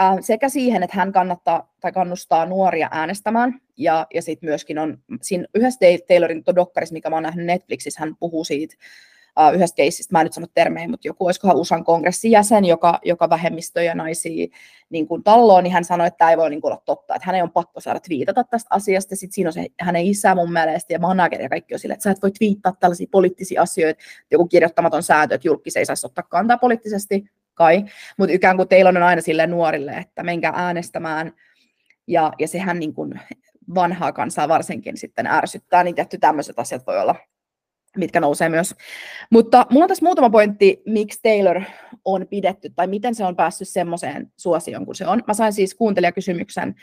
Äh, sekä siihen, että hän kannattaa tai kannustaa nuoria äänestämään, ja, ja sitten myöskin on siinä yhdessä Taylorin dokkarissa, mikä mä oon nähnyt Netflixissä, hän puhuu siitä uh, yhdestä keissistä, mä en nyt sano termejä, mutta joku olisikohan USAn kongressin jäsen, joka, joka vähemmistöjä naisia niin kuin talloon, niin hän sanoi, että tämä ei voi niin kuin olla totta, että hänen on pakko saada twiitata tästä asiasta, sitten siinä on se hänen isä mun mielestä ja manageri ja kaikki on sille, että sä et voi twiittaa tällaisia poliittisia asioita, joku kirjoittamaton sääntö, että julkis ei saisi ottaa kantaa poliittisesti, kai, mutta ikään kuin teillä on aina sille nuorille, että menkää äänestämään, ja, ja sehän niin kuin vanhaa kansaa varsinkin sitten ärsyttää, niin tietty tämmöiset asiat voi olla mitkä nousee myös. Mutta mulla on tässä muutama pointti, miksi Taylor on pidetty, tai miten se on päässyt semmoiseen suosioon kuin se on. Mä sain siis kuuntelijakysymyksen,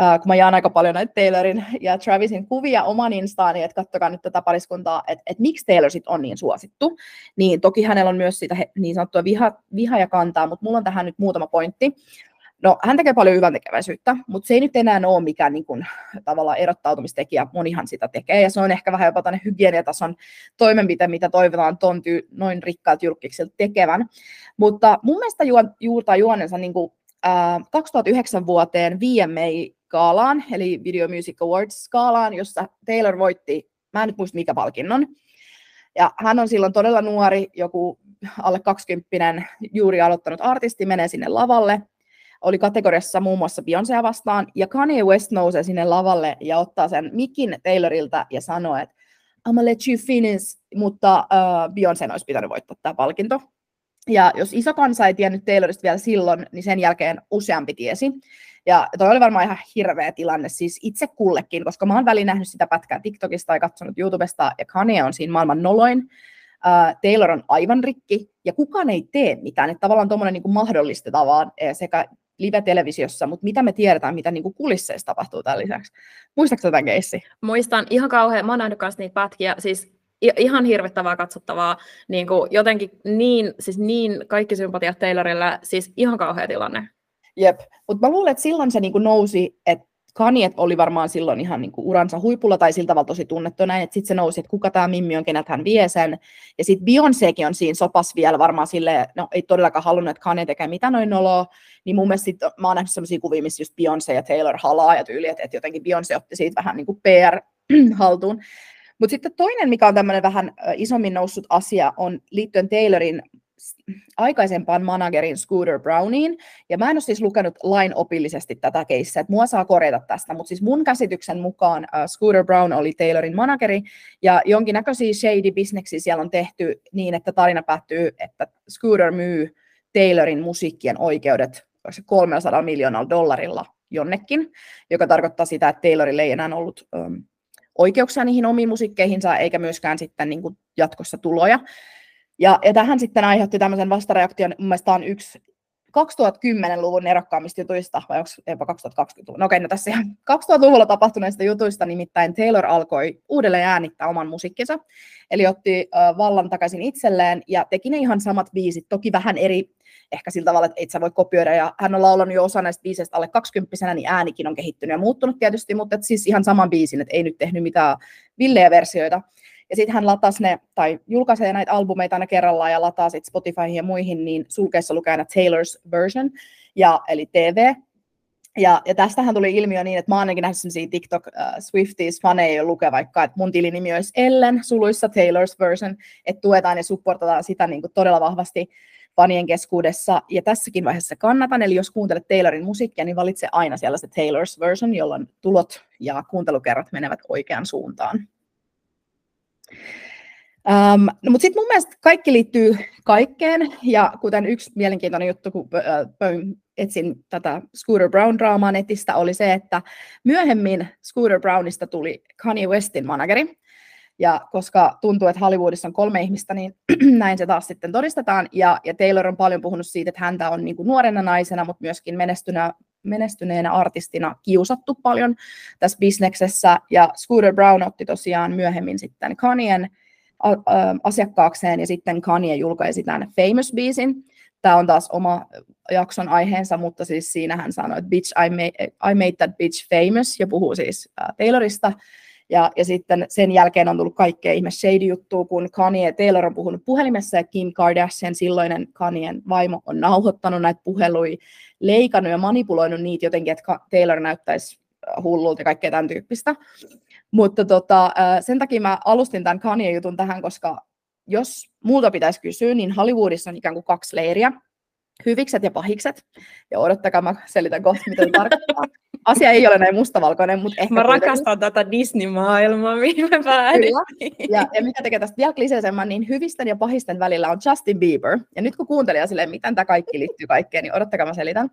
äh, kun mä jaan aika paljon näitä Taylorin ja Travisin kuvia oman instaani, että katsokaa nyt tätä pariskuntaa, että, että miksi Taylor sit on niin suosittu. Niin toki hänellä on myös sitä niin sanottua viha, viha ja kantaa, mutta mulla on tähän nyt muutama pointti. No, hän tekee paljon hyvän tekeväisyyttä, mutta se ei nyt enää ole mikään niin kuin, tavallaan erottautumistekijä. Monihan sitä tekee, ja se on ehkä vähän jopa tänne hygieniatason toimenpite, mitä toivotaan ton ty- noin rikkaat julkiksilta tekevän. Mutta mun mielestä ju- juurtaa juonensa niin kuin, äh, 2009 vuoteen VMA-skaalaan, eli Video Music Awards-skaalaan, jossa Taylor voitti, mä en nyt muista mikä palkinnon, ja hän on silloin todella nuori, joku alle 20 juuri aloittanut artisti, menee sinne lavalle, oli kategoriassa muun muassa Beyoncéa vastaan, ja Kanye West nousee sinne lavalle ja ottaa sen mikin Taylorilta ja sanoo, että I'm let you finish, mutta uh, Beyoncé olisi pitänyt voittaa tämä palkinto. Ja jos iso kansa ei tiennyt Taylorista vielä silloin, niin sen jälkeen useampi tiesi. Ja toi oli varmaan ihan hirveä tilanne siis itse kullekin, koska mä oon väliin nähnyt sitä pätkää TikTokista ja katsonut YouTubesta, ja Kanye on siinä maailman noloin. Uh, Taylor on aivan rikki, ja kukaan ei tee mitään. Että tavallaan tuommoinen niin mahdollistetaan vaan sekä live-televisiossa, mutta mitä me tiedetään, mitä niin kuin kulisseissa tapahtuu tämän lisäksi. Muistatko tämän keissi? Muistan ihan kauhean, mä oon nähnyt niitä pätkiä, siis ihan hirvittävää katsottavaa, niin kuin jotenkin niin, siis niin kaikki sympatiat Taylorille, siis ihan kauhea tilanne. Jep, mutta mä luulen, että silloin se niin kuin nousi, että Kanye oli varmaan silloin ihan niin kuin uransa huipulla tai siltä tavalla tosi tunnettu näin, että sitten se nousi, että kuka tämä Mimmi on, kenet hän vie sen. Ja sitten Beyoncékin on siinä sopas vielä varmaan sille, no ei todellakaan halunnut, että Kanye tekee mitä noin noloa. Niin mun mielestä sit, mä oon nähnyt sellaisia kuvia, missä just Beyoncé ja Taylor halaa ja tyyli, että, että jotenkin Beyoncé otti siitä vähän niin kuin PR haltuun. Mutta sitten toinen, mikä on tämmöinen vähän isommin noussut asia, on liittyen Taylorin aikaisempaan managerin Scooter Browniin, ja mä en ole siis lukenut lainopillisesti tätä keissiä, että mua saa korjata tästä, mutta siis mun käsityksen mukaan uh, Scooter Brown oli Taylorin manageri, ja jonkinnäköisiä shady bisneksiä siellä on tehty niin, että tarina päättyy, että Scooter myy Taylorin musiikkien oikeudet 300 miljoonalla dollarilla jonnekin, joka tarkoittaa sitä, että Taylorille ei enää ollut um, oikeuksia niihin omiin musiikkeihinsa, eikä myöskään sitten niin kuin jatkossa tuloja. Ja, ja tähän sitten aiheutti tämmöisen vastareaktion, mun mielestä on yksi 2010-luvun erokkaammista jutuista, vai onko jopa 2020-luvun? No okei, no tässä ihan 2000-luvulla tapahtuneista jutuista, nimittäin Taylor alkoi uudelleen äänittää oman musiikkinsa, eli otti äh, vallan takaisin itselleen ja teki ne ihan samat biisit, toki vähän eri, ehkä sillä tavalla, että et sä voi kopioida, ja hän on laulanut jo osa näistä biiseistä alle 20 niin äänikin on kehittynyt ja muuttunut tietysti, mutta siis ihan saman biisin, että ei nyt tehnyt mitään villejä versioita. Ja sitten hän latasi ne, tai julkaisee näitä albumeita aina kerrallaan ja lataa sitten Spotifyhin ja muihin, niin sulkeessa lukee aina Taylor's version, ja, eli TV. Ja, ja tästähän tuli ilmiö niin, että mä oon ainakin nähnyt sellaisia TikTok uh, Swifties faneja lukee vaikka, että mun tilinimi olisi Ellen, suluissa Taylor's version, että tuetaan ja supportataan sitä niin kuin todella vahvasti fanien keskuudessa. Ja tässäkin vaiheessa kannatan, eli jos kuuntelet Taylorin musiikkia, niin valitse aina siellä se Taylor's version, jolloin tulot ja kuuntelukerrat menevät oikeaan suuntaan. Um, no, mutta sitten mun mielestä kaikki liittyy kaikkeen, ja kuten yksi mielenkiintoinen juttu, kun etsin tätä Scooter Brown-draamaa netistä, oli se, että myöhemmin Scooter Brownista tuli Kanye Westin manageri, ja koska tuntuu, että Hollywoodissa on kolme ihmistä, niin näin se taas sitten todistetaan. Ja, ja Taylor on paljon puhunut siitä, että häntä on niin kuin nuorena naisena, mutta myöskin menestynä, menestyneenä artistina kiusattu paljon tässä bisneksessä. Ja Scooter Brown otti tosiaan myöhemmin sitten Kanyen asiakkaakseen, ja sitten Kanye julkaisi tämän Famous-biisin. Tämä on taas oma jakson aiheensa, mutta siis siinä hän sanoi, että bitch, I made, I made that bitch famous, ja puhuu siis Taylorista. Ja, ja sitten sen jälkeen on tullut kaikkea ihme shady-juttua, kun Kanye Taylor on puhunut puhelimessa ja Kim Kardashian, silloinen Kanyen vaimo, on nauhoittanut näitä puheluja, leikannut ja manipuloinut niitä jotenkin, että Taylor näyttäisi äh, hullulta ja kaikkea tämän tyyppistä. Mutta tota, äh, sen takia mä alustin tämän Kanye-jutun tähän, koska jos multa pitäisi kysyä, niin Hollywoodissa on ikään kuin kaksi leiriä hyvikset ja pahikset. Ja odottakaa, mä selitän kohta, mitä se tarkoittaa. Asia ei ole näin mustavalkoinen, mutta ehkä... Mä kuitenkin. rakastan tätä Disney-maailmaa, mihin me päädyttiin. Ja, ja mikä tekee tästä vielä kliseisemmän, niin hyvisten ja pahisten välillä on Justin Bieber. Ja nyt kun kuuntelija silleen, miten tämä kaikki liittyy kaikkeen, niin odottakaa, mä selitän.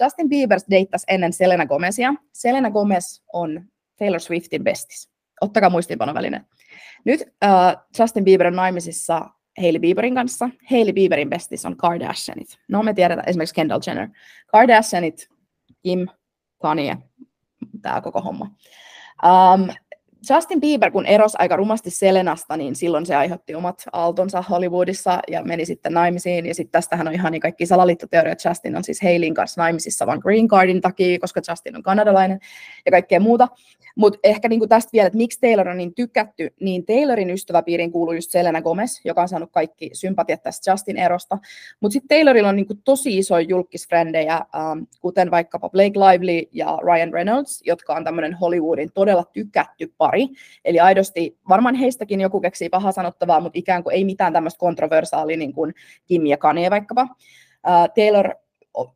Justin Bieber deittasi ennen Selena Gomezia. Selena Gomez on Taylor Swiftin bestis ottakaa muistiinpanoväline. Nyt uh, Justin Bieber on naimisissa Hailey Bieberin kanssa. Hailey Bieberin bestis on Kardashianit. No me tiedetään esimerkiksi Kendall Jenner. Kardashianit, Kim, Kanye, tämä koko homma. Um, Justin Bieber, kun erosi aika rumasti Selenasta, niin silloin se aiheutti omat aaltonsa Hollywoodissa ja meni sitten naimisiin. Ja sitten tästähän on ihan niin kaikki salaliittoteoriat. Justin on siis Haleyn kanssa naimisissa vain Green Cardin takia, koska Justin on kanadalainen ja kaikkea muuta. Mutta ehkä niinku tästä vielä, että miksi Taylor on niin tykätty, niin Taylorin ystäväpiiriin kuuluu just Selena Gomez, joka on saanut kaikki sympatiat tästä Justin erosta. Mutta sitten Taylorilla on niinku tosi isoja julkisfrendejä, ähm, kuten vaikkapa Blake Lively ja Ryan Reynolds, jotka on tämmöinen Hollywoodin todella tykätty pari. Eli aidosti, varmaan heistäkin joku keksii paha sanottavaa, mutta ikään kuin ei mitään tämmöistä kontroversaalia niin kuin Kim ja Kanye vaikkapa. Uh, Taylor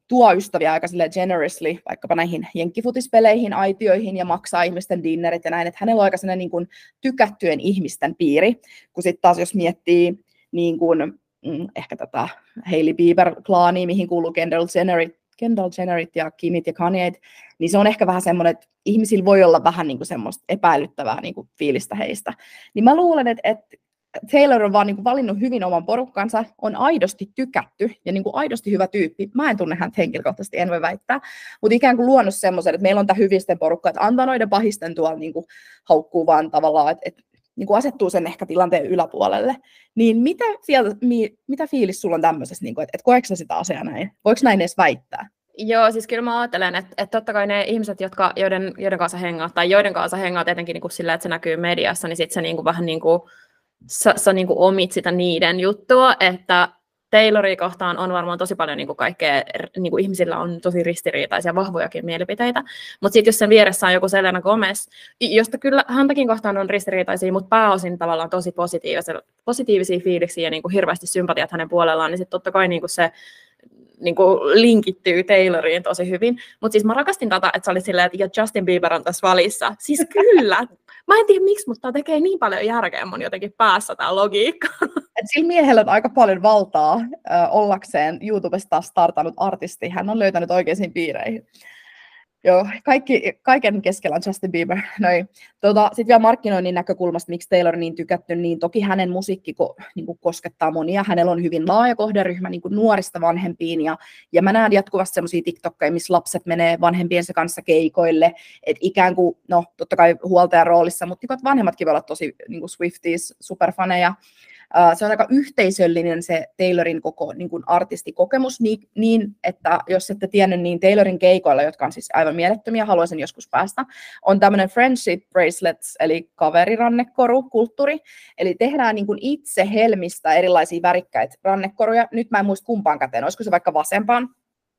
tuo ystäviä aika sille generously vaikkapa näihin jenkkifutispelleihin, aitioihin ja maksaa ihmisten dinnerit ja näin, että hänellä on aika sellainen niin kuin tykättyjen ihmisten piiri, kun sitten taas jos miettii niin kuin, mm, ehkä tätä Hailey Bieber-klaania, mihin kuuluu Kendall Jennerit, Kendall Jennerit ja Kimit ja Kanyeit, niin se on ehkä vähän semmoinen, että ihmisillä voi olla vähän niin kuin semmoista epäilyttävää niin kuin fiilistä heistä. Niin mä luulen, että, että Taylor on vaan niin kuin valinnut hyvin oman porukkansa, on aidosti tykätty ja niin kuin aidosti hyvä tyyppi. Mä en tunne häntä henkilökohtaisesti, en voi väittää, mutta ikään kuin luonut semmoisen, että meillä on tämä hyvisten porukka, että antaa noiden pahisten tuolla niin kuin haukkuu vaan tavallaan, että, että niin kuin asettuu sen ehkä tilanteen yläpuolelle. Niin mitä, fiil, mi, mitä fiilis sulla on tämmöisessä, niin kuin, että, että koetko sitä asiaa näin? Voiko näin edes väittää? Joo, siis kyllä mä ajattelen, että, että totta kai ne ihmiset, jotka, joiden, joiden kanssa hengaa, tai joiden kanssa hengaa tietenkin niin kuin sillä, että se näkyy mediassa, niin sitten se niin kuin vähän niin kuin, sä, sä niin kuin omit sitä niiden juttua, että Tayloria kohtaan on varmaan tosi paljon niin kuin kaikkea, niin kuin ihmisillä on tosi ristiriitaisia, vahvojakin mielipiteitä, mutta sitten jos sen vieressä on joku Selena Gomez, josta kyllä häntäkin kohtaan on ristiriitaisia, mutta pääosin tavallaan tosi positiivisia, positiivisia fiiliksiä ja niin kuin hirveästi sympatiat hänen puolellaan, niin sitten totta kai niin kuin se niin kuin linkittyy Tayloriin tosi hyvin. Mutta siis mä rakastin tätä, että se oli silleen, että ja Justin Bieber on tässä valissa. Siis kyllä. Mä en tiedä miksi, mutta tämä tekee niin paljon järkeä mun jotenkin päässä tämä logiikka. Et sillä miehellä on aika paljon valtaa äh, ollakseen YouTubesta startannut artisti. Hän on löytänyt oikeisiin piireihin. Joo, kaikki, kaiken keskellä on Justin Bieber. Tota, Sitten vielä markkinoinnin näkökulmasta, miksi Taylor on niin tykätty, niin toki hänen musiikki ko, niin kuin koskettaa monia. Hänellä on hyvin laaja kohderyhmä niin kuin nuorista vanhempiin. Ja, ja mä näen jatkuvasti sellaisia TikTokkeja, missä lapset menee vanhempiensa kanssa keikoille. Että ikään kuin, no totta kai huoltajan roolissa, mutta niin kuin, vanhemmatkin voi olla tosi niin kuin Swifties, superfaneja se on aika yhteisöllinen se Taylorin koko niin kuin artistikokemus, niin, niin, että jos ette tiennyt, niin Taylorin keikoilla, jotka on siis aivan mielettömiä, haluaisin joskus päästä, on tämmöinen friendship bracelets, eli kaverirannekoru, kulttuuri, eli tehdään niin kuin itse helmistä erilaisia värikkäitä rannekoruja, nyt mä en muista kumpaan käteen, olisiko se vaikka vasempaan,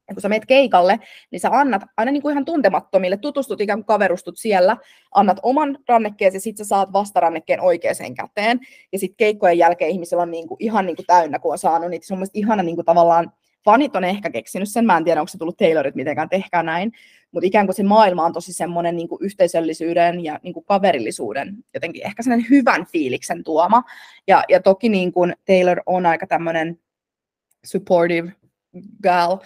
ja kun sä meet keikalle, niin sä annat aina niin kuin ihan tuntemattomille, tutustut ikään kuin kaverustut siellä, annat oman rannekkeen ja sitten sä saat vastarannekkeen oikeaan käteen. Ja sitten keikkojen jälkeen ihmisillä on niin kuin, ihan niin kuin täynnä, kun on saanut niitä. Se on mielestäni ihana niin kuin tavallaan, fanit on ehkä keksinyt sen, mä en tiedä, onko se tullut Taylorit mitenkään, tehkää näin, mutta ikään kuin se maailma on tosi semmoinen niin kuin yhteisöllisyyden ja niin kuin kaverillisuuden, jotenkin ehkä sellainen hyvän fiiliksen tuoma. Ja, ja toki niin kuin Taylor on aika tämmöinen supportive gal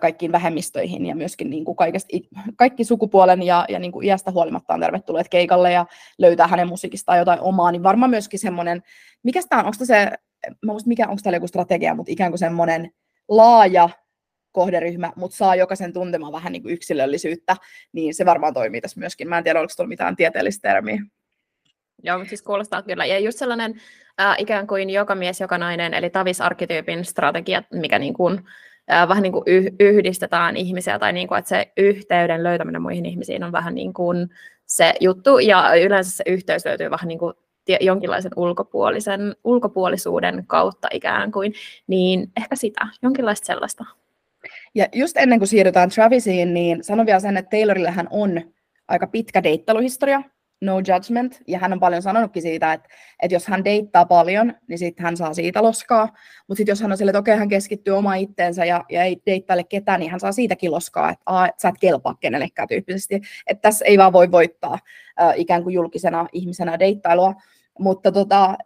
kaikkiin vähemmistöihin ja myöskin niin kuin kaikesta, kaikki sukupuolen ja, ja niin kuin iästä huolimatta on tervetulleet keikalle ja löytää hänen musiikistaan jotain omaa, niin varmaan myöskin semmoinen, mikä tämä on, onko se, mä muistan, mikä, onko täällä joku strategia, mutta ikään kuin semmoinen laaja kohderyhmä, mutta saa jokaisen tuntemaan vähän niin kuin yksilöllisyyttä, niin se varmaan toimii tässä myöskin. Mä en tiedä, oliko tuolla mitään tieteellistä termiä. Joo, siis kuulostaa kyllä. Ja just sellainen äh, ikään kuin joka mies, joka nainen, eli tavis-arkkityypin strategia, mikä niin kuin, äh, vähän niin kuin yh- yhdistetään ihmisiä, tai niin kuin, että se yhteyden löytäminen muihin ihmisiin on vähän niin kuin se juttu, ja yleensä se yhteys löytyy vähän niin kuin jonkinlaisen ulkopuolisen, ulkopuolisuuden kautta ikään kuin, niin ehkä sitä, jonkinlaista sellaista. Ja just ennen kuin siirrytään Travisiin, niin sanon vielä sen, että Taylorillehän on aika pitkä deittailuhistoria, no judgment, ja hän on paljon sanonutkin siitä, että, että jos hän deittaa paljon, niin sitten hän saa siitä loskaa, mutta sitten jos hän on sille, että okei, hän keskittyy oma itteensä ja, ja ei deittaile ketään, niin hän saa siitäkin loskaa, että, aa, sä et kelpaa kenellekään tyyppisesti, että tässä ei vaan voi voittaa äh, ikään kuin julkisena ihmisenä deittailua, mutta tota,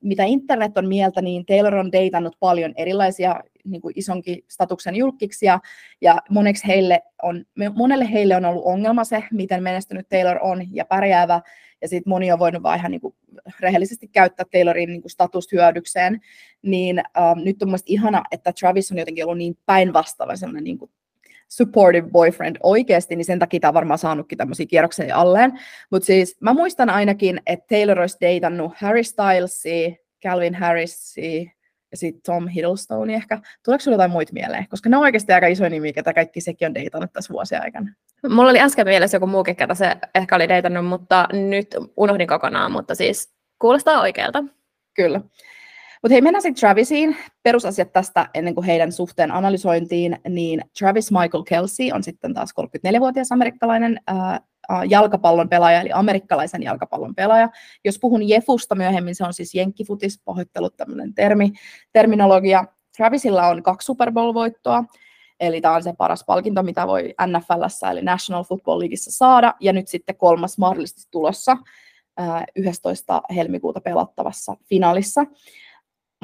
mitä internet on mieltä, niin Taylor on deitannut paljon erilaisia niin kuin isonkin statuksen julkiksia, ja moneksi heille on, monelle heille on ollut ongelma se, miten menestynyt Taylor on ja pärjäävä, ja sitten moni on voinut vaan ihan niin kuin rehellisesti käyttää Taylorin niin kuin status hyödykseen, niin ähm, nyt on mielestäni ihana, että Travis on jotenkin ollut niin päinvastaava sellainen niin kuin supportive boyfriend oikeasti, niin sen takia tämä on varmaan saanutkin tämmöisiä kierroksia alleen. Mutta siis mä muistan ainakin, että Taylor olisi deitannut Harry Stylesia, Calvin Harrisia, ja sitten Tom Hiddlestone ehkä. Tuleeko sinulle jotain muita mieleen? Koska ne on oikeasti aika iso nimi, ketä kaikki sekin on deitannut tässä vuosien aikana. Mulla oli äsken mielessä joku muukin, ketä se ehkä oli deitannut, mutta nyt unohdin kokonaan, mutta siis kuulostaa oikealta. Kyllä. Mutta hei, mennään sitten Travisiin. Perusasiat tästä ennen kuin heidän suhteen analysointiin, niin Travis Michael Kelsey on sitten taas 34-vuotias amerikkalainen ää, jalkapallon pelaaja, eli amerikkalaisen jalkapallon pelaaja. Jos puhun Jefusta myöhemmin, se on siis jenkkifutis, pahoittelut tämmöinen termi, terminologia. Travisilla on kaksi Super Bowl-voittoa, eli tämä on se paras palkinto, mitä voi NFLssä, eli National Football Leagueissa saada, ja nyt sitten kolmas mahdollisesti tulossa 11. helmikuuta pelattavassa finaalissa.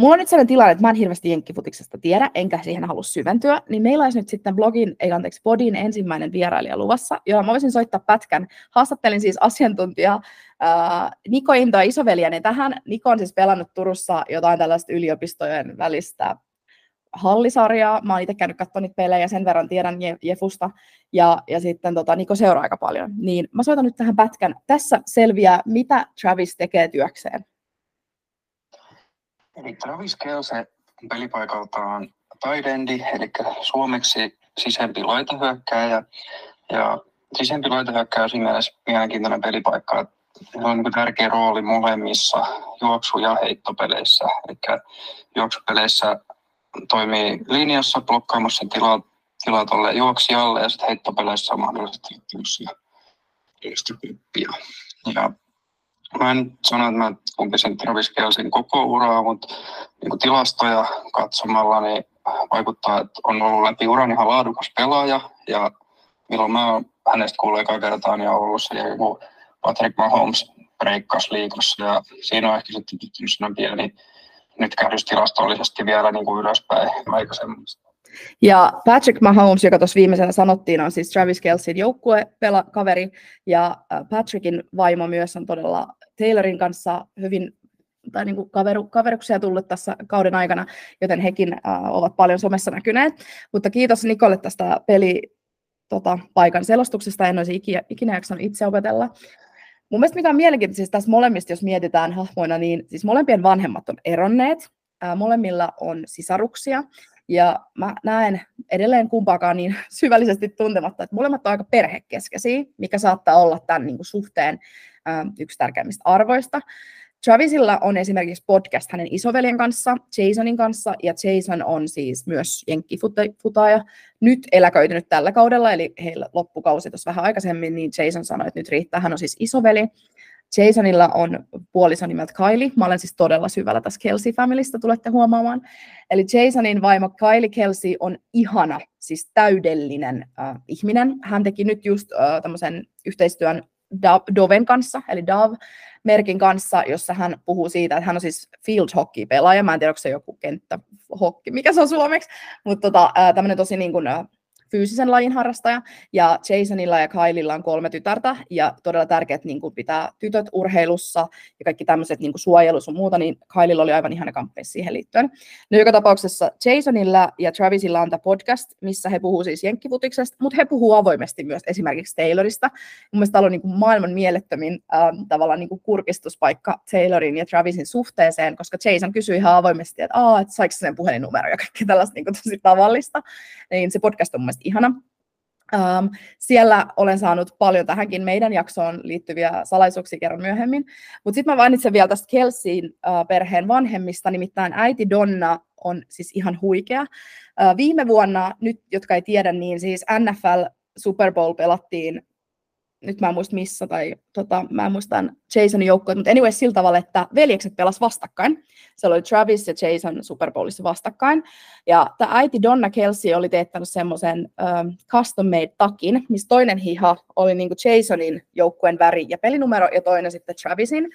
Mulla on nyt sellainen tilanne, että mä en hirveästi jenkkifutiksesta tiedä, enkä siihen halua syventyä, niin meillä olisi nyt sitten blogin, ei anteeksi, Bodin ensimmäinen vierailija luvassa, jolla mä voisin soittaa pätkän. Haastattelin siis asiantuntija äh, Niko Into isoveljeni tähän. Niko on siis pelannut Turussa jotain tällaista yliopistojen välistä hallisarjaa. Mä oon itse käynyt katsomaan niitä pelejä, sen verran tiedän Jefusta. Ja, ja sitten tota, Niko seuraa aika paljon. Niin mä soitan nyt tähän pätkän. Tässä selviää, mitä Travis tekee työkseen. Eli Travis Kelse pelipaikaltaan taidendi, eli suomeksi sisempi laitahyökkääjä. Ja sisempi laitahyökkääjä on siinä mielessä mielenkiintoinen pelipaikka, Sillä on niin tärkeä rooli molemmissa juoksu- ja heittopeleissä. Eli juoksupeleissä toimii linjassa blokkaamassa tilaa, tilaa tuolle juoksijalle ja sitten heittopeleissä on mahdollisesti ottamassa Ja Mä en sano, että mä Travis Kelsin koko uraa, mutta niin tilastoja katsomalla niin vaikuttaa, että on ollut läpi uran ihan laadukas pelaaja. Ja milloin mä hänestä kuullut eka kertaa, niin on ollut se joku Patrick Mahomes breikkas liikossa. Ja siinä on ehkä sitten tuttunut pieni nyt tilastollisesti vielä niin kuin ylöspäin aikaisemmasta. Ja Patrick Mahomes, joka tuossa viimeisenä sanottiin, on siis Travis Kelsin joukkuekaveri, ja Patrickin vaimo myös on todella Taylorin kanssa hyvin tai niin kuin kaveru, kaveruksia tullut tässä kauden aikana, joten hekin äh, ovat paljon somessa näkyneet. Mutta kiitos Nikolle tästä peli tota, paikan selostuksesta, en olisi ikinä, ikinä jaksanut itse opetella. Mun mielestä mikä on mielenkiintoista siis tässä molemmista, jos mietitään hahmoina, niin siis molempien vanhemmat on eronneet, äh, molemmilla on sisaruksia, ja mä näen edelleen kumpaakaan niin syvällisesti tuntematta, että molemmat on aika perhekeskeisiä, mikä saattaa olla tämän niin kuin, suhteen yksi tärkeimmistä arvoista. Travisilla on esimerkiksi podcast hänen isoveljen kanssa, Jasonin kanssa, ja Jason on siis myös jenkkifutaaja, nyt eläköitynyt tällä kaudella, eli heillä loppukausi tuossa vähän aikaisemmin, niin Jason sanoi, että nyt riittää, hän on siis isoveli. Jasonilla on puoliso nimeltä Kylie. Mä olen siis todella syvällä tässä Kelsey-familista, tulette huomaamaan. Eli Jasonin vaimo Kylie Kelsey on ihana, siis täydellinen äh, ihminen. Hän teki nyt just äh, tämmöisen yhteistyön Doven kanssa, eli Dove merkin kanssa, jossa hän puhuu siitä, että hän on siis field hockey pelaaja. Mä en tiedä, onko se joku kenttä hockey, mikä se on suomeksi, mutta tota, tämmöinen tosi niin kuin, fyysisen lajin harrastaja, ja Jasonilla ja Kylella on kolme tytärtä, ja todella tärkeää niin kuin pitää tytöt urheilussa ja kaikki tämmöiset niin kuin suojelus ja muuta, niin Kylella oli aivan ihana kamppeja siihen liittyen. No joka tapauksessa Jasonilla ja Travisilla on tämä podcast, missä he puhuu siis jenkkifutiksesta, mutta he puhuu avoimesti myös esimerkiksi Taylorista. Mun mielestä tämä on niin kuin maailman mielettömin äh, tavallaan niin kuin kurkistuspaikka Taylorin ja Travisin suhteeseen, koska Jason kysyi ihan avoimesti, että, että saiko sen puhelinnumero ja kaikki tällaista niin kuin tosi tavallista. Niin se podcast on mun ihana. Um, siellä olen saanut paljon tähänkin meidän jaksoon liittyviä salaisuuksia kerran myöhemmin. Mutta sitten mä mainitsen vielä tästä Kelsin uh, perheen vanhemmista, nimittäin äiti Donna on siis ihan huikea. Uh, viime vuonna, nyt jotka ei tiedä, niin siis NFL Super Bowl pelattiin nyt mä en muista missä, tai tota, mä en muista Jasonin joukkoja, mutta anyway sillä tavalla, että veljekset pelas vastakkain. Se oli Travis ja Jason Super Bowlissa vastakkain. Ja tämä äiti Donna Kelsey oli teettänyt semmoisen um, custom made takin, missä toinen hiha oli niinku Jasonin joukkueen väri ja pelinumero, ja toinen sitten Travisin.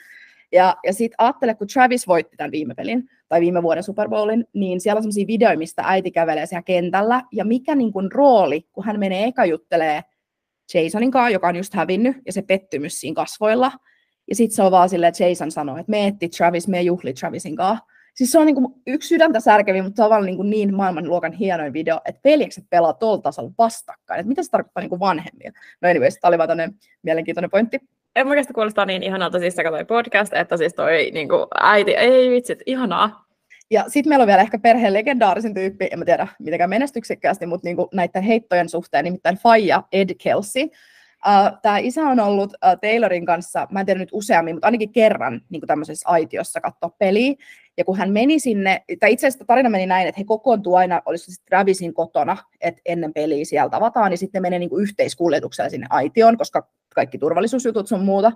Ja, ja sitten ajattele, kun Travis voitti tämän viime pelin, tai viime vuoden Super Bowlin, niin siellä on sellaisia videoita, mistä äiti kävelee siellä kentällä, ja mikä niin kuin rooli, kun hän menee eka juttelee Jasonin kanssa, joka on just hävinnyt, ja se pettymys siinä kasvoilla, ja sitten se on vaan silleen, että Jason sanoo, että me etti Travis, me juhli Travisin kanssa. Siis se on niinku yksi sydäntä särkevi, mutta tavallaan niinku niin maailmanluokan hienoin video, että veljekset pelaa tuolla tasolla vastakkain. Että mitä se tarkoittaa niinku vanhemmilla? No anyways, tämä oli vaan mielenkiintoinen pointti. En oikeasti kuulostaa niin ihanalta siis sekä toi podcast, että siis toi niinku, äiti, ei vitsit, ihanaa. Ja sitten meillä on vielä ehkä perheen legendaarisin tyyppi, en mä tiedä mitenkään menestyksekkäästi, mutta niinku näiden heittojen suhteen, nimittäin Faija Ed Kelsey. Uh, Tämä isä on ollut uh, Taylorin kanssa, mä en tiedä nyt useammin, mutta ainakin kerran niin tämmöisessä aitiossa katsoa peliä. Ja kun hän meni sinne, tai itse asiassa tarina meni näin, että he kokoontuu aina, olisi sitten Travisin kotona, että ennen peliä siellä tavataan, niin sitten menee niin yhteiskuljetuksella sinne aitioon, koska kaikki turvallisuusjutut sun muuta.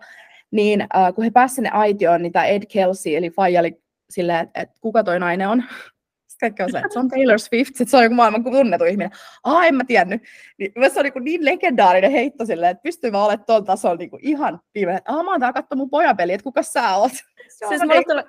Niin uh, kun he pääsivät sinne aitioon, niin tämä Ed Kelsey, eli Faija oli silleen, että, että kuka toi nainen on, kaikki on se, että se on Taylor Swift, sit se on joku maailman tunnetu ihminen. Ah, en mä tiennyt. Niin, se on niin, niin legendaarinen heitto silleen, että pystyy vaan olemaan tuolla tasolla niin kuin ihan viimeinen, ah, mä oon täällä katsoa mun pojan peli, että kuka sä oot. Se siis mulle, tulee,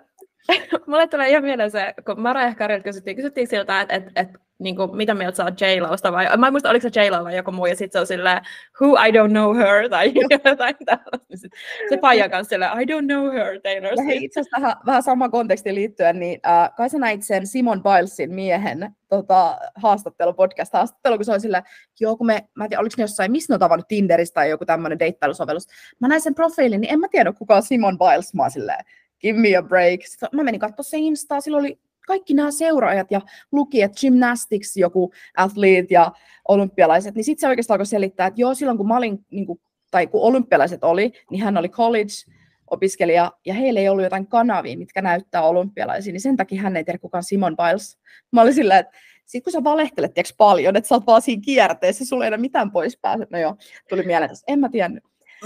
mulle tulee ihan mieleen se, kun Mariah Carey kysyttiin, kysyttiin siltä, että, että, että niin kuin, mitä mieltä sä oot J-Losta, vai mä en muista, oliko se J-Lo vai joku muu, ja sitten se on silleen, who I don't know her, tai jotain tällaista. Se paija kanssa silleen, I don't know her, Taylor Swift. Itse asiassa tähän vähän sama konteksti liittyen, niin äh, kai sä näit sen Simon Bilesin miehen tota, haastattelu, podcast-haastattelu, kun se oli silleen, joo, kun me, mä en tiedä, oliko ne jossain, missä ne on tavannut Tinderistä tai joku tämmöinen deittailusovellus. Mä näin sen profiilin, niin en mä tiedä, kuka on Simon Biles, mä silleen, give me a break. Sitten mä menin katsomaan se Instaa, sillä oli kaikki nämä seuraajat ja luki, että gymnastics joku athlete ja olympialaiset, niin sitten se oikeastaan alkoi selittää, että joo, silloin kun mä olin, niin kuin, tai kun olympialaiset oli, niin hän oli college, opiskelija, ja heillä ei ollut jotain kanavia, mitkä näyttää olympialaisia, niin sen takia hän ei tiedä kukaan Simon Biles. Mä olin sillä, että sit kun sä valehtelet tiiäks, paljon, että sä oot vaan siinä kierteessä, sulla ei ole mitään pois pääset. No joo, tuli mieleen, että en mä tiennyt.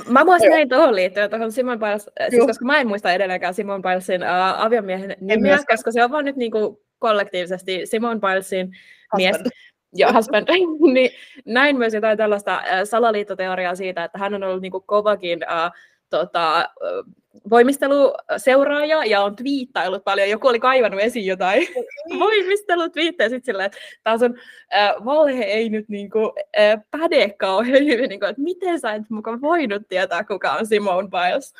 Mä voisin näin tuohon liittyen, tuohon Simon Biles, äh, siis koska mä en muista edelleenkään Simon Bilesin uh, aviomiehen nimeä, koska se on vaan nyt niinku kollektiivisesti Simon Bilesin mies. Ja husband, niin näin myös jotain tällaista uh, salaliittoteoriaa siitä, että hän on ollut niinku kovakin uh, tota, voimisteluseuraaja ja on twiittaillut paljon. Joku oli kaivannut esiin jotain niin. voimistelutwiittejä sitten silleen, että taas on äh, valhe ei nyt niinku, äh, päde kauhean hyvin, niinku, että miten sä et mukaan voinut tietää, kuka on Simone Biles.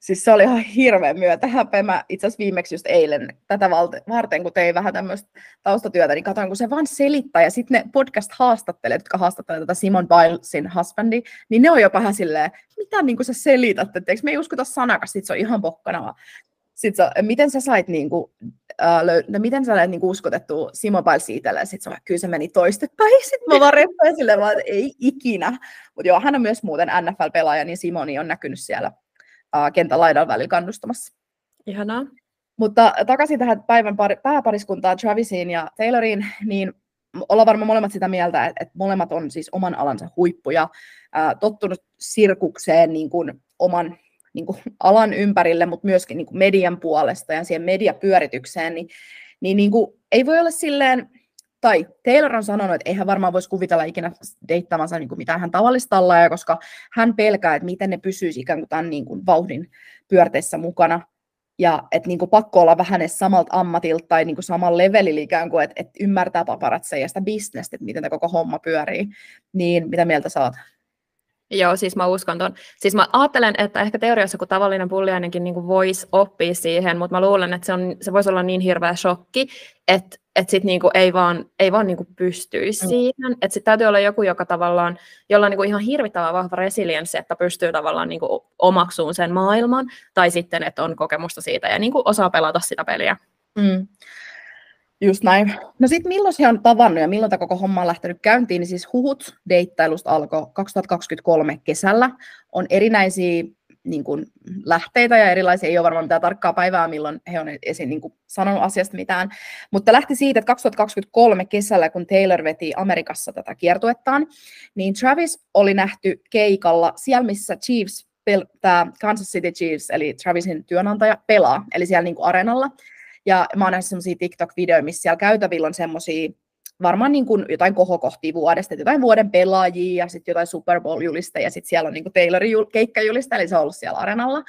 Siis se oli ihan hirveän myötähäpeä. Mä itse asiassa viimeksi just eilen tätä varten, kun tein vähän tämmöistä taustatyötä, niin katsoin, kun se vaan selittää ja sitten ne podcast-haastattelijat, jotka haastattelevat tätä Simon Bilesin husbandi, niin ne on jopa ihan silleen, mitä niin sä selität, että me ei uskota sanakas, sit se on ihan pokkana. Sitten sä, miten sä sait niin kuin, äh, löy- no, miten sä näet niin uskotettu Simon Biles itselle, sitten se kyllä se meni toistepäin, sitten mä vaan reppäin silleen, että ei ikinä. Mutta joo, hän on myös muuten NFL-pelaaja, niin Simoni on näkynyt siellä kentän laidan välillä kannustamassa. Ihanaa. Mutta takaisin tähän päivän pari, pääpariskuntaan Travisiin ja Tayloriin, niin ollaan varmaan molemmat sitä mieltä, että, että molemmat on siis oman alansa huippuja, ää, tottunut sirkukseen niin kuin oman niin kuin alan ympärille, mutta myöskin niin kuin median puolesta ja siihen mediapyöritykseen, niin, niin, niin kuin, ei voi olla silleen, tai Taylor on sanonut, että eihän varmaan voisi kuvitella ikinä deittavansa niin kuin mitään hän tavallista tallaa, koska hän pelkää, että miten ne pysyisi ikään kuin tämän niin kuin vauhdin pyörteissä mukana. Ja että niin kuin pakko olla vähän edes samalta ammatilta tai niin kuin samalla levelillä ikään kuin, että, että ymmärtää paparatseja ja sitä bisnestä, että miten tämä koko homma pyörii. Niin mitä mieltä saat? Joo, siis mä uskon ton. Siis mä ajattelen, että ehkä teoriassa kun tavallinen pulliainenkin niin voisi oppia siihen, mutta mä luulen, että se, on, se voisi olla niin hirveä shokki, että että sit niinku ei vaan, ei vaan niinku pystyisi mm. siihen. Että sitten täytyy olla joku, joka tavallaan, jolla on niinku ihan hirvittävän vahva resilienssi, että pystyy tavallaan niinku omaksuun sen maailman, tai sitten, että on kokemusta siitä ja niinku osaa pelata sitä peliä. Mm. Just näin. No sitten milloin se on tavannut ja milloin tämä koko homma on lähtenyt käyntiin, niin siis huhut deittailusta alkoi 2023 kesällä. On erinäisiä niin kuin, lähteitä ja erilaisia, ei ole varmaan mitään tarkkaa päivää, milloin he on esiin niin kuin, sanonut asiasta mitään, mutta lähti siitä, että 2023 kesällä, kun Taylor veti Amerikassa tätä kiertuettaan, niin Travis oli nähty keikalla siellä, missä Chiefs, tämä Kansas City Chiefs, eli Travisin työnantaja, pelaa, eli siellä niin kuin areenalla, ja mä oon nähnyt semmoisia TikTok-videoita, missä siellä käytävillä on semmoisia varmaan niin kuin jotain kohokohtia vuodesta, että jotain vuoden pelaajia ja sitten jotain Super Bowl-julista ja sitten siellä on niin kuin Taylorin jul- keikkajulista, eli se on ollut siellä arenalla.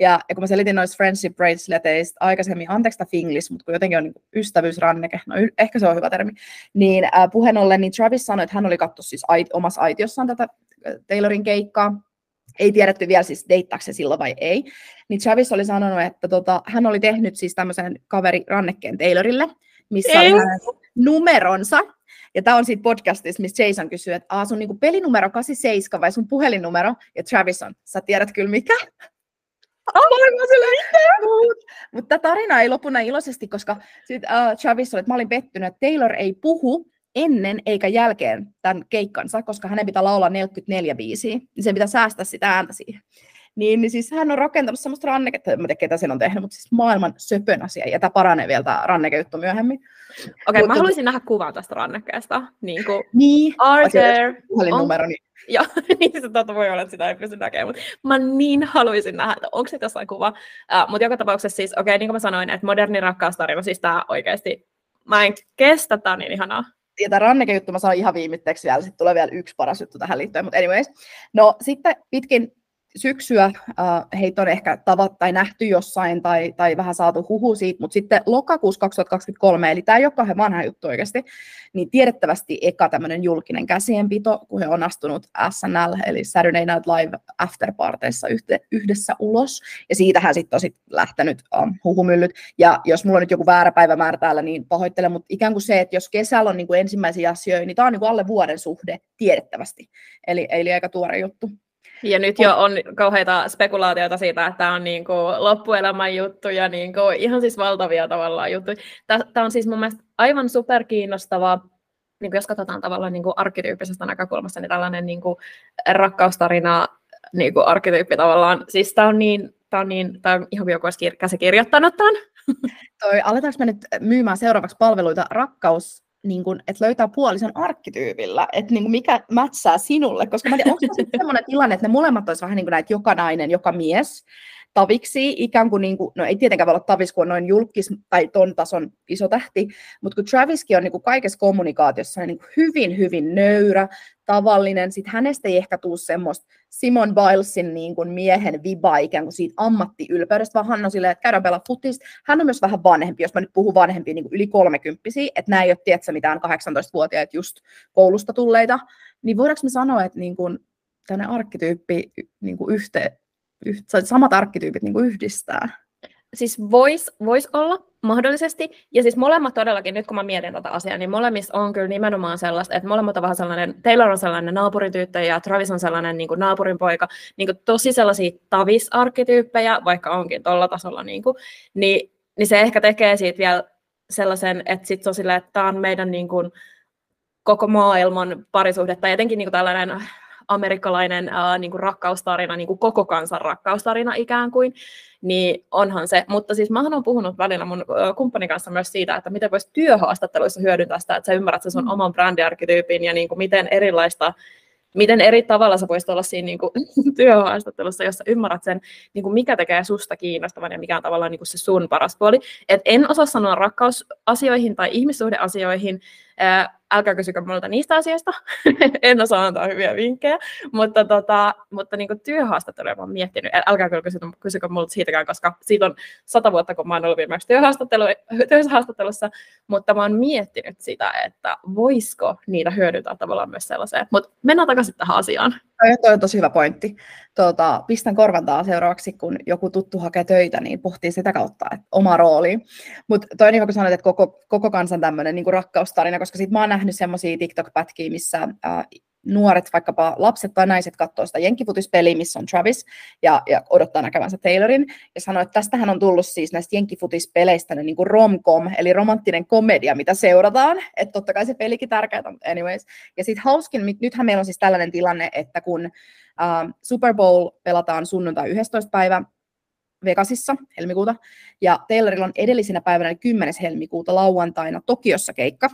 Ja, ja kun mä selitin noista friendship braceletista aikaisemmin, anteeksi Finglis, mutta kun jotenkin on niin ystävyysranneke, no y- ehkä se on hyvä termi, niin äh, puheen ollen, niin Travis sanoi, että hän oli kattu siis ait- omassa aitiossaan tätä Taylorin keikkaa, ei tiedetty vielä siis deittaako se silloin vai ei, niin Travis oli sanonut, että tota, hän oli tehnyt siis tämmöisen kaveri rannekkeen Taylorille, missä ei. oli hänen numeronsa. Ja tämä on siitä podcastista, missä Jason kysyy, että sun niinku pelinumero 87 vai sun puhelinnumero? Ja Travis on, sä tiedät kyllä mikä. Mutta tarina ei lopu näin iloisesti, koska sit, uh, Travis oli, että mä olin pettynyt, että Taylor ei puhu ennen eikä jälkeen tämän keikkansa, koska hänen pitää laulaa 44 biisiä, niin sen pitää säästää sitä ääntä siihen. Niin, niin siis hän on rakentanut semmoista ranneketta, en tiedä ketä sen on tehnyt, mutta siis maailman söpön asia, ja tämä paranee vielä tämä rannekejuttu myöhemmin. Okei, okay, mä haluaisin nähdä kuvan tästä rannekkeesta. Niin, kuin, niin. are there... Puhelinnumero, niin. Joo, niin se totta voi olla, että sitä ei pysty näkemään, mutta mä niin haluaisin nähdä, että onko se jossain kuva. Uh, mutta joka tapauksessa siis, okei, okay, niin kuin mä sanoin, että moderni rakkaustarina, siis tämä oikeasti, mä en kestä, tämä on niin ihanaa ja tämä rannekejuttu mä sanon ihan viimitteeksi vielä, sitten tulee vielä yksi paras juttu tähän liittyen, mutta anyways. No sitten pitkin syksyä äh, heitä on ehkä tavat tai nähty jossain tai, tai vähän saatu huhu siitä, mutta sitten lokakuussa 2023, eli tämä ei ole kauhean vanha juttu oikeasti, niin tiedettävästi eka tämmöinen julkinen käsienpito, kun he on astunut SNL, eli Saturday Night Live afterparteissa yhdessä ulos, ja siitähän sitten on sit lähtenyt um, huhumyllyt, ja jos mulla on nyt joku väärä päivämäärä täällä, niin pahoittelen, mutta ikään kuin se, että jos kesällä on niin kuin ensimmäisiä asioita, niin tämä on niin kuin alle vuoden suhde tiedettävästi, eli, eli aika tuore juttu. Ja nyt jo on kauheita spekulaatioita siitä, että tämä on niin kuin loppuelämän juttu ja niin kuin ihan siis valtavia tavallaan juttuja. Tämä on siis mun mielestä aivan superkiinnostava, niin kuin jos katsotaan tavallaan niin kuin arkkityyppisestä näkökulmasta, niin tällainen niin kuin rakkaustarina niin kuin arkkityyppi tavallaan. Siis tämä on niin, tämä on, niin, tämä on ihan kuin joku olisi käsikirjoittanut tämän. Toi, aletaanko me nyt myymään seuraavaksi palveluita rakkaus niin kuin, että löytää puolison arkkityypillä, että niin kuin mikä mätsää sinulle, koska mä tiedän, onko se sellainen tilanne, että ne molemmat olisi vähän niin kuin näitä joka nainen, joka mies, taviksi, ikään kuin, niin kuin, no ei tietenkään voi olla tavis, kun on noin julkis tai ton tason iso tähti, mutta kun Traviskin on niin kuin kaikessa kommunikaatiossa niin kuin hyvin, hyvin nöyrä, tavallinen, sitten hänestä ei ehkä tule semmoista Simon Bilesin niin kuin miehen viba ikään kuin siitä ammattiylpeydestä, vaan hän on silleen, että käydään pelaa futista. Hän on myös vähän vanhempi, jos mä nyt puhun vanhempia niin kuin yli kolmekymppisiä, että nämä ei ole tiedätkö, mitään 18-vuotiaita just koulusta tulleita, niin voidaanko me sanoa, että niin kuin, tämmöinen arkkityyppi niin kuin yhteen, samat arkkityypit niin kuin yhdistää. Siis voisi vois olla mahdollisesti. Ja siis molemmat todellakin, nyt kun mä mietin tätä asiaa, niin molemmissa on kyllä nimenomaan sellaista, että molemmat on vähän sellainen, Taylor on sellainen naapurityttö ja Travis on sellainen niin kuin naapurin poika, niin kuin tosi sellaisia tavis-arkkityyppejä, vaikka onkin tuolla tasolla, niin, kuin, niin, niin se ehkä tekee siitä vielä sellaisen, että sitten on silleen, että tämä on meidän niin kuin, koko maailman parisuhde, tai jotenkin niin kuin tällainen amerikkalainen ää, niin kuin rakkaustarina, niin kuin koko kansan rakkaustarina ikään kuin, niin onhan se. Mutta siis mä oon puhunut välillä mun kumppanin kanssa myös siitä, että miten voisi työhaastatteluissa hyödyntää sitä, että sä ymmärrät sen sun mm. oman brändiarkkityypin ja niin kuin miten erilaista miten eri tavalla sä voisit olla siinä niin kuin, työhaastattelussa, jossa ymmärrät sen, niin kuin mikä tekee susta kiinnostavan ja mikä on tavallaan niin kuin se sun paras puoli. Et en osaa sanoa rakkausasioihin tai ihmissuhdeasioihin, älkää kysykö minulta niistä asioista, en osaa antaa hyviä vinkkejä, mutta, tota, mutta niin työhaastatteluja mä oon miettinyt, älkää kyllä kysykö, kysykö minulta siitäkään, koska siitä on sata vuotta, kun mä oon ollut viimeksi työhaastattelussa, mutta mä oon miettinyt sitä, että voisiko niitä hyödyntää tavallaan myös sellaiseen. Mutta mennään takaisin tähän asiaan. Toi on tosi hyvä pointti. Tuota, pistän korvantaa seuraavaksi, kun joku tuttu hakee töitä, niin pohtii sitä kautta että oma rooli. Mutta toi on niin kuin sanoit, että koko, koko kansan tämmöinen niin rakkaustarina, koska sit mä oon nähnyt semmoisia TikTok-pätkiä, missä äh, nuoret, vaikkapa lapset tai naiset katsoo sitä jenkkifutispeliä, missä on Travis, ja, ja odottaa näkevänsä Taylorin, ja sanoo, että tästähän on tullut siis näistä jenkifutispeleistä niin kuin rom-com, eli romanttinen komedia, mitä seurataan, että totta kai se pelikin tärkeää, mutta anyways. Ja sitten hauskin, nythän meillä on siis tällainen tilanne, että kun uh, Super Bowl pelataan sunnuntai 11. päivä, Vegasissa helmikuuta, ja Taylorilla on edellisenä päivänä 10. helmikuuta lauantaina Tokiossa keikka,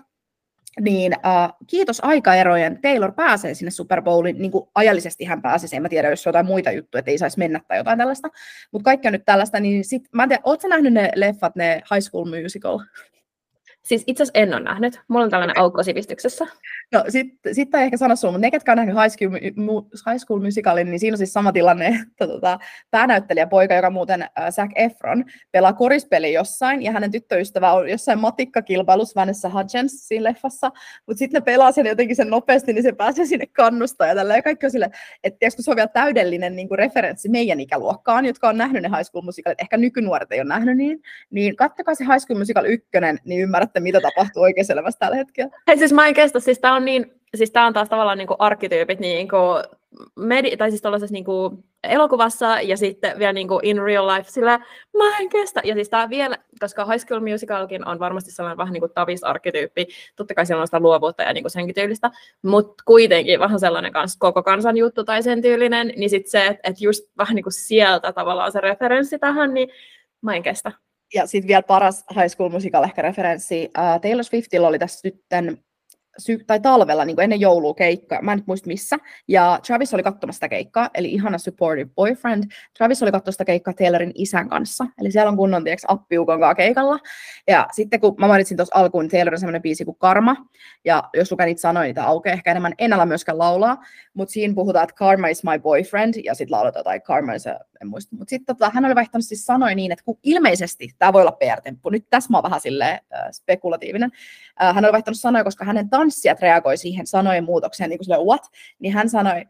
niin äh, kiitos aikaerojen, Taylor pääsee sinne Super Bowliin, niin kuin ajallisesti hän pääsee, en mä tiedä, jos jotain muita juttuja, että ei saisi mennä tai jotain tällaista, mutta kaikki on nyt tällaista, niin sit, mä en tiedä, ootko nähnyt ne leffat, ne High School Musical? Siis itse asiassa en ole nähnyt. Mulla on tällainen aukko sivistyksessä. No sitten sit ei ehkä sano sulle, mutta ne, ketkä on nähnyt High School, High School Musicalin, niin siinä on siis sama tilanne, että tota, päänäyttelijä poika, joka muuten äh, Zac Efron, pelaa korispeli jossain, ja hänen tyttöystävä on jossain matikkakilpailussa Vanessa Hudgens siinä leffassa, mutta sitten ne pelaa sen jotenkin sen nopeasti, niin se pääsee sinne kannustaa ja tällä, ja kaikki on sille, että tiedätkö, se on vielä täydellinen niin kuin referenssi meidän ikäluokkaan, jotka on nähnyt ne High School Musicalit, ehkä nykynuoret ei ole nähnyt niin, niin kattokaa se High School Musical ykkönen, niin ymmärrätte, mitä tapahtuu oikeassa elämässä tällä hetkellä. Hei siis mä en kestä, siis tää on niin, siis tää on taas tavallaan niinku arkkityypit niinku medi- tai siis tuollaisessa niinku elokuvassa ja sitten vielä niinku in real life, sillä mä en kestä. Ja siis tää vielä, koska High School Musicalkin on varmasti sellainen vähän niinku tavis-arkkityyppi, totta kai siellä on sitä luovuutta ja niinku senkin tyylistä, mutta kuitenkin vähän sellainen kans koko kansan juttu tai sen tyylinen, niin sitten se, että et just vähän niinku sieltä tavallaan se referenssi tähän, niin mä en kestä. Ja sitten vielä paras High School Musical ehkä referenssi. Uh, Taylor Swiftillä oli tässä sitten sy- tai talvella niin kuin ennen joulua keikka, mä en nyt muista missä, ja Travis oli katsomassa sitä keikkaa, eli ihana supportive boyfriend. Travis oli katsomassa sitä keikkaa Taylorin isän kanssa, eli siellä on kunnon, tiedätkö, appiukon kanssa keikalla. Ja sitten kun mä mainitsin tuossa alkuun Taylorin semmoinen biisi kuin Karma, ja jos luken niitä sanoja, niitä aukeaa ehkä enemmän, en ala myöskään laulaa, mutta siinä puhutaan, että Karma is my boyfriend, ja sitten lauletaan jotain Karma is a, en muista. Mutta sitten tota, hän oli vaihtanut siis sanoja niin, että kun ilmeisesti, tämä voi olla PR-temppu, nyt tässä mä oon vähän silleen, äh, spekulatiivinen, äh, hän oli vaihtanut sanoja, koska hänen tanssijat reagoi siihen sanojen muutokseen, niin kuin sille, what? Niin hän sanoi,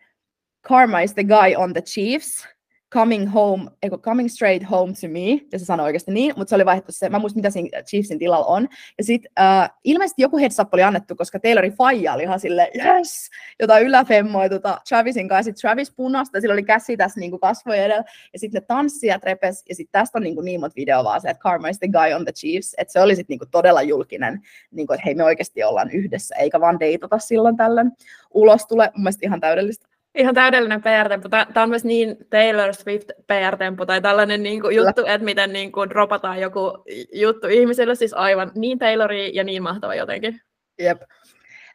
Karma is the guy on the Chiefs, coming home, eikö, coming straight home to me, ja se sanoi oikeasti niin, mutta se oli vaihtu se, mä muistin mitä siinä Chiefsin tilalla on, ja sitten äh, ilmeisesti joku heads up oli annettu, koska Taylorin faija oli ihan silleen, yes, jotain yläfemmoi tota Travisin kanssa, sitten Travis punasta, sillä oli käsi tässä niin kasvojen edellä, ja sitten ne tanssijat repes, ja sitten tästä on niin, kuin niin monta videoa vaan se, että Karma is the guy on the Chiefs, että se oli sitten niin todella julkinen, niin kuin, että hei me oikeasti ollaan yhdessä, eikä vaan deitata silloin tällöin. Ulos tulee, mun mielestä ihan täydellistä. Ihan täydellinen PR-tempo. Tämä on myös niin Taylor Swift PR-tempo tai tällainen niin kuin juttu, että miten niin kuin dropataan joku juttu ihmisille, siis aivan niin Taylori ja niin mahtava jotenkin. Jep.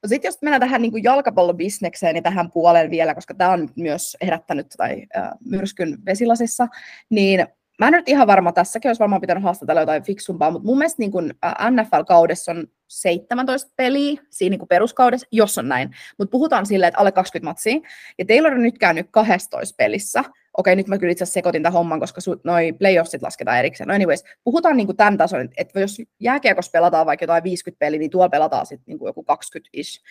No sitten jos mennään tähän niin kuin jalkapallobisnekseen, niin tähän puoleen vielä, koska tämä on myös herättänyt tai äh, myrskyn vesilasissa, niin mä en nyt ihan varma, tässäkin olisi varmaan pitänyt haastatella jotain fiksumpaa, mutta mun mielestä niin kun NFL-kaudessa on 17 peliä siinä niin peruskaudessa, jos on näin. Mutta puhutaan silleen, että alle 20 matsia. Ja Taylor on nyt käynyt 12 pelissä. Okei, nyt mä kyllä itse asiassa sekoitin tämän homman, koska noi playoffsit lasketaan erikseen. No anyways, puhutaan niin tämän tason, että jos jääkiekossa pelataan vaikka jotain 50 peliä, niin tuolla pelataan sitten niin kuin joku 20-ish.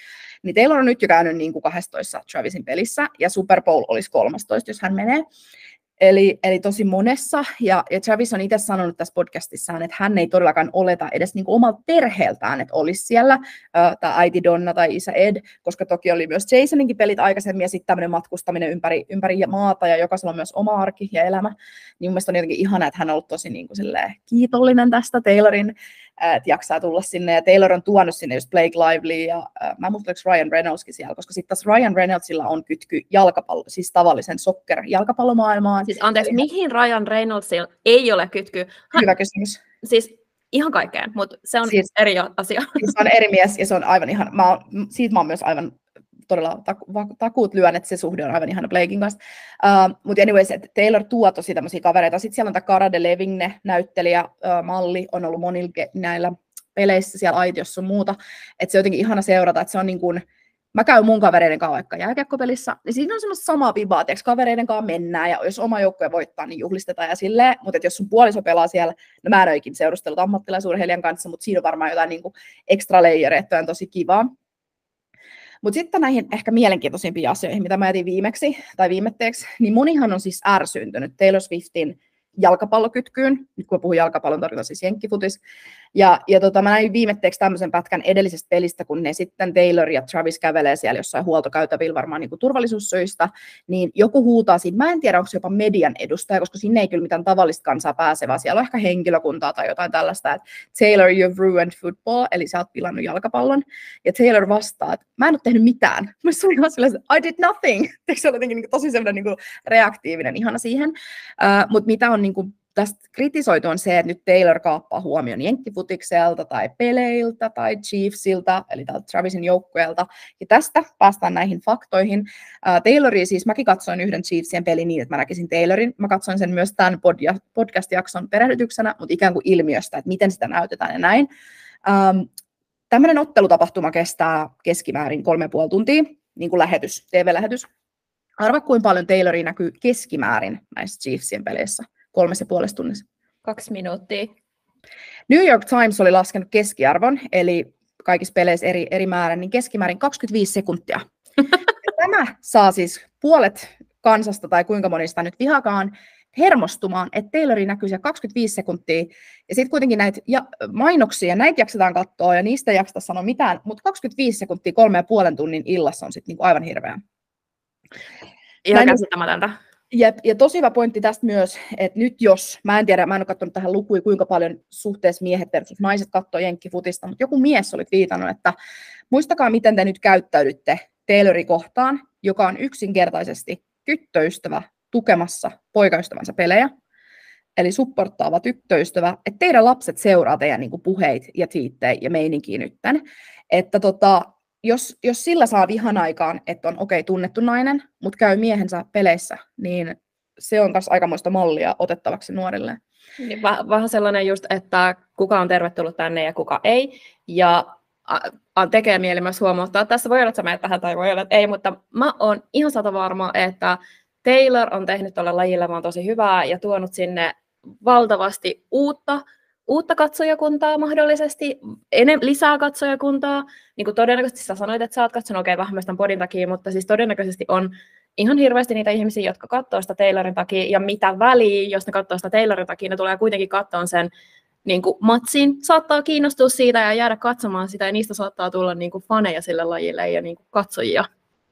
Niin Taylor on nyt jo käynyt niin kuin 12 Travisin pelissä, ja Super Bowl olisi 13, jos hän menee. Eli, eli tosi monessa, ja, ja Travis on itse sanonut tässä podcastissaan, että hän ei todellakaan oleta edes niin omalta perheeltään, että olisi siellä äh, tämä äiti Donna tai isä Ed, koska toki oli myös Jasoninkin pelit aikaisemmin, ja sitten tämmöinen matkustaminen ympäri, ympäri maata, ja jokaisella on myös oma arki ja elämä, niin mun mielestä on jotenkin ihana, että hän on ollut tosi niin kuin kiitollinen tästä Taylorin että jaksaa tulla sinne. Ja Taylor on tuonut sinne just Blake Lively ja äh, mä muistan, Ryan Reynoldskin siellä, koska sitten taas Ryan Reynoldsilla on kytky jalkapallo, siis tavallisen sokker jalkapallomaailmaan. Siis anteeksi, Eli... mihin Ryan Reynoldsilla ei ole kytky? Hän... Hyvä kysymys. Siis ihan kaikkeen, mutta se on siis, eri asia. Se on eri mies ja se on aivan ihan, mä oon, siitä mä oon myös aivan todella taku, takuut lyön, että se suhde on aivan ihana Blakein kanssa. Uh, Mutta anyways, että Taylor tuo tosi tämmöisiä kavereita. Sitten siellä on tämä Cara Delevingne, näyttelijä, uh, malli, on ollut monilla näillä peleissä siellä aitiossa sun muuta. Että se on jotenkin ihana seurata, että se on niin kuin, mä käyn mun kavereiden kanssa vaikka jääkiekkopelissä, niin siinä on semmoista samaa pibaa, että kavereiden kanssa mennään, ja jos oma joukkue voittaa, niin juhlistetaan ja silleen, mutta jos sun puoliso pelaa siellä, no mä en ole seurustellut ammattilaisurheilijan kanssa, mutta siinä on varmaan jotain niin kuin extra layereita, on tosi kivaa. Mutta sitten näihin ehkä mielenkiintoisimpiin asioihin, mitä mä jätin viimeksi tai viimetteeksi, niin monihan on siis ärsyntynyt Taylor Swiftin jalkapallokytkyyn, nyt kun puhun jalkapallon, tarkoitan siis jenkkifutis, ja, ja tota, mä näin viimetteeksi tämmöisen pätkän edellisestä pelistä, kun ne sitten Taylor ja Travis kävelee siellä jossain huoltokäytävillä varmaan niin kuin turvallisuussyistä, niin joku huutaa siinä, mä en tiedä, onko se jopa median edustaja, koska sinne ei kyllä mitään tavallista kansaa pääse, vaan siellä on ehkä henkilökuntaa tai jotain tällaista, että Taylor, you've ruined football, eli sä oot pilannut jalkapallon, ja Taylor vastaa, että mä en ole tehnyt mitään. Mä sanoin silleen, I did nothing. Se ole jotenkin niin tosi semmoinen niin reaktiivinen ihana siihen, uh, mutta mitä on niin kuin tästä kritisoitu on se, että nyt Taylor kaappaa huomion jenkkifutikselta tai peleiltä tai Chiefsiltä, eli tältä Travisin joukkueelta. Ja tästä päästään näihin faktoihin. Uh, Taylori siis, mäkin katsoin yhden Chiefsien pelin niin, että mä näkisin Taylorin. Mä katsoin sen myös tämän podcast-jakson perehdytyksenä, mutta ikään kuin ilmiöstä, että miten sitä näytetään ja näin. Ähm, Tämmöinen ottelutapahtuma kestää keskimäärin kolme puoli tuntia, niin kuin lähetys, TV-lähetys. Arva, kuinka paljon Taylori näkyy keskimäärin näissä Chiefsien peleissä kolmessa ja puolessa tunnissa. Kaksi minuuttia. New York Times oli laskenut keskiarvon, eli kaikissa peleissä eri, eri määrä, niin keskimäärin 25 sekuntia. Tämä saa siis puolet kansasta tai kuinka monista nyt vihakaan hermostumaan, että Taylori näkyy siellä 25 sekuntia, ja sitten kuitenkin näitä ja, mainoksia, näitä jaksetaan katsoa, ja niistä ei jakseta sanoa mitään, mutta 25 sekuntia kolme ja puolen tunnin illassa on sitten niinku aivan hirveä. Ihan käsittämätöntä. Jep, ja tosi hyvä pointti tästä myös, että nyt jos, mä en tiedä, mä en ole katsonut tähän lukuja, kuinka paljon suhteessa miehet versus naiset katsoo jenkkifutista, mutta joku mies oli viitannut, että muistakaa, miten te nyt käyttäydytte Taylori kohtaan, joka on yksinkertaisesti tyttöystävä tukemassa poikaystävänsä pelejä, eli supporttaava tyttöystävä, että teidän lapset seuraa teidän niin puheit ja tiittejä ja meininkiä nytten. Että tota, jos, jos sillä saa vihan aikaan, että on okei okay, tunnettu nainen, mutta käy miehensä peleissä, niin se on myös aikamoista mallia otettavaksi nuorille. Niin, vähän sellainen just, että kuka on tervetullut tänne ja kuka ei. Ja tekee mieli myös huomauttaa, että tässä voi olla, että sä menet tähän tai voi olla, että ei, mutta mä oon ihan sata varma, että Taylor on tehnyt tuolle lajille vaan tosi hyvää ja tuonut sinne valtavasti uutta, uutta katsojakuntaa mahdollisesti, enem, lisää katsojakuntaa. Niin kuin todennäköisesti sä sanoit, että sä oot katsonut okei okay, vähän myös podin takia, mutta siis todennäköisesti on ihan hirveästi niitä ihmisiä, jotka katsoo sitä Taylorin takia, ja mitä väliä, jos ne katsoo sitä Taylorin takia, ne tulee kuitenkin katsoa sen niin kuin matsin, saattaa kiinnostua siitä ja jäädä katsomaan sitä, ja niistä saattaa tulla niin kuin faneja sille lajille ja niin kuin katsojia.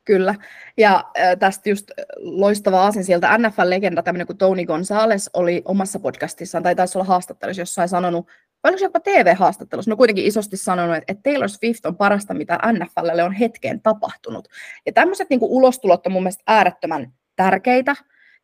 Kyllä. Ja tästä just loistava asia sieltä NFL-legenda, tämmöinen kuin Tony Gonzalez oli omassa podcastissaan, tai taisi olla haastattelussa jossain sanonut, oliko se jopa TV-haastattelussa, no kuitenkin isosti sanonut, että Taylor Swift on parasta, mitä NFLlle on hetkeen tapahtunut. Ja tämmöiset niin ulostulot on mun mielestä äärettömän tärkeitä,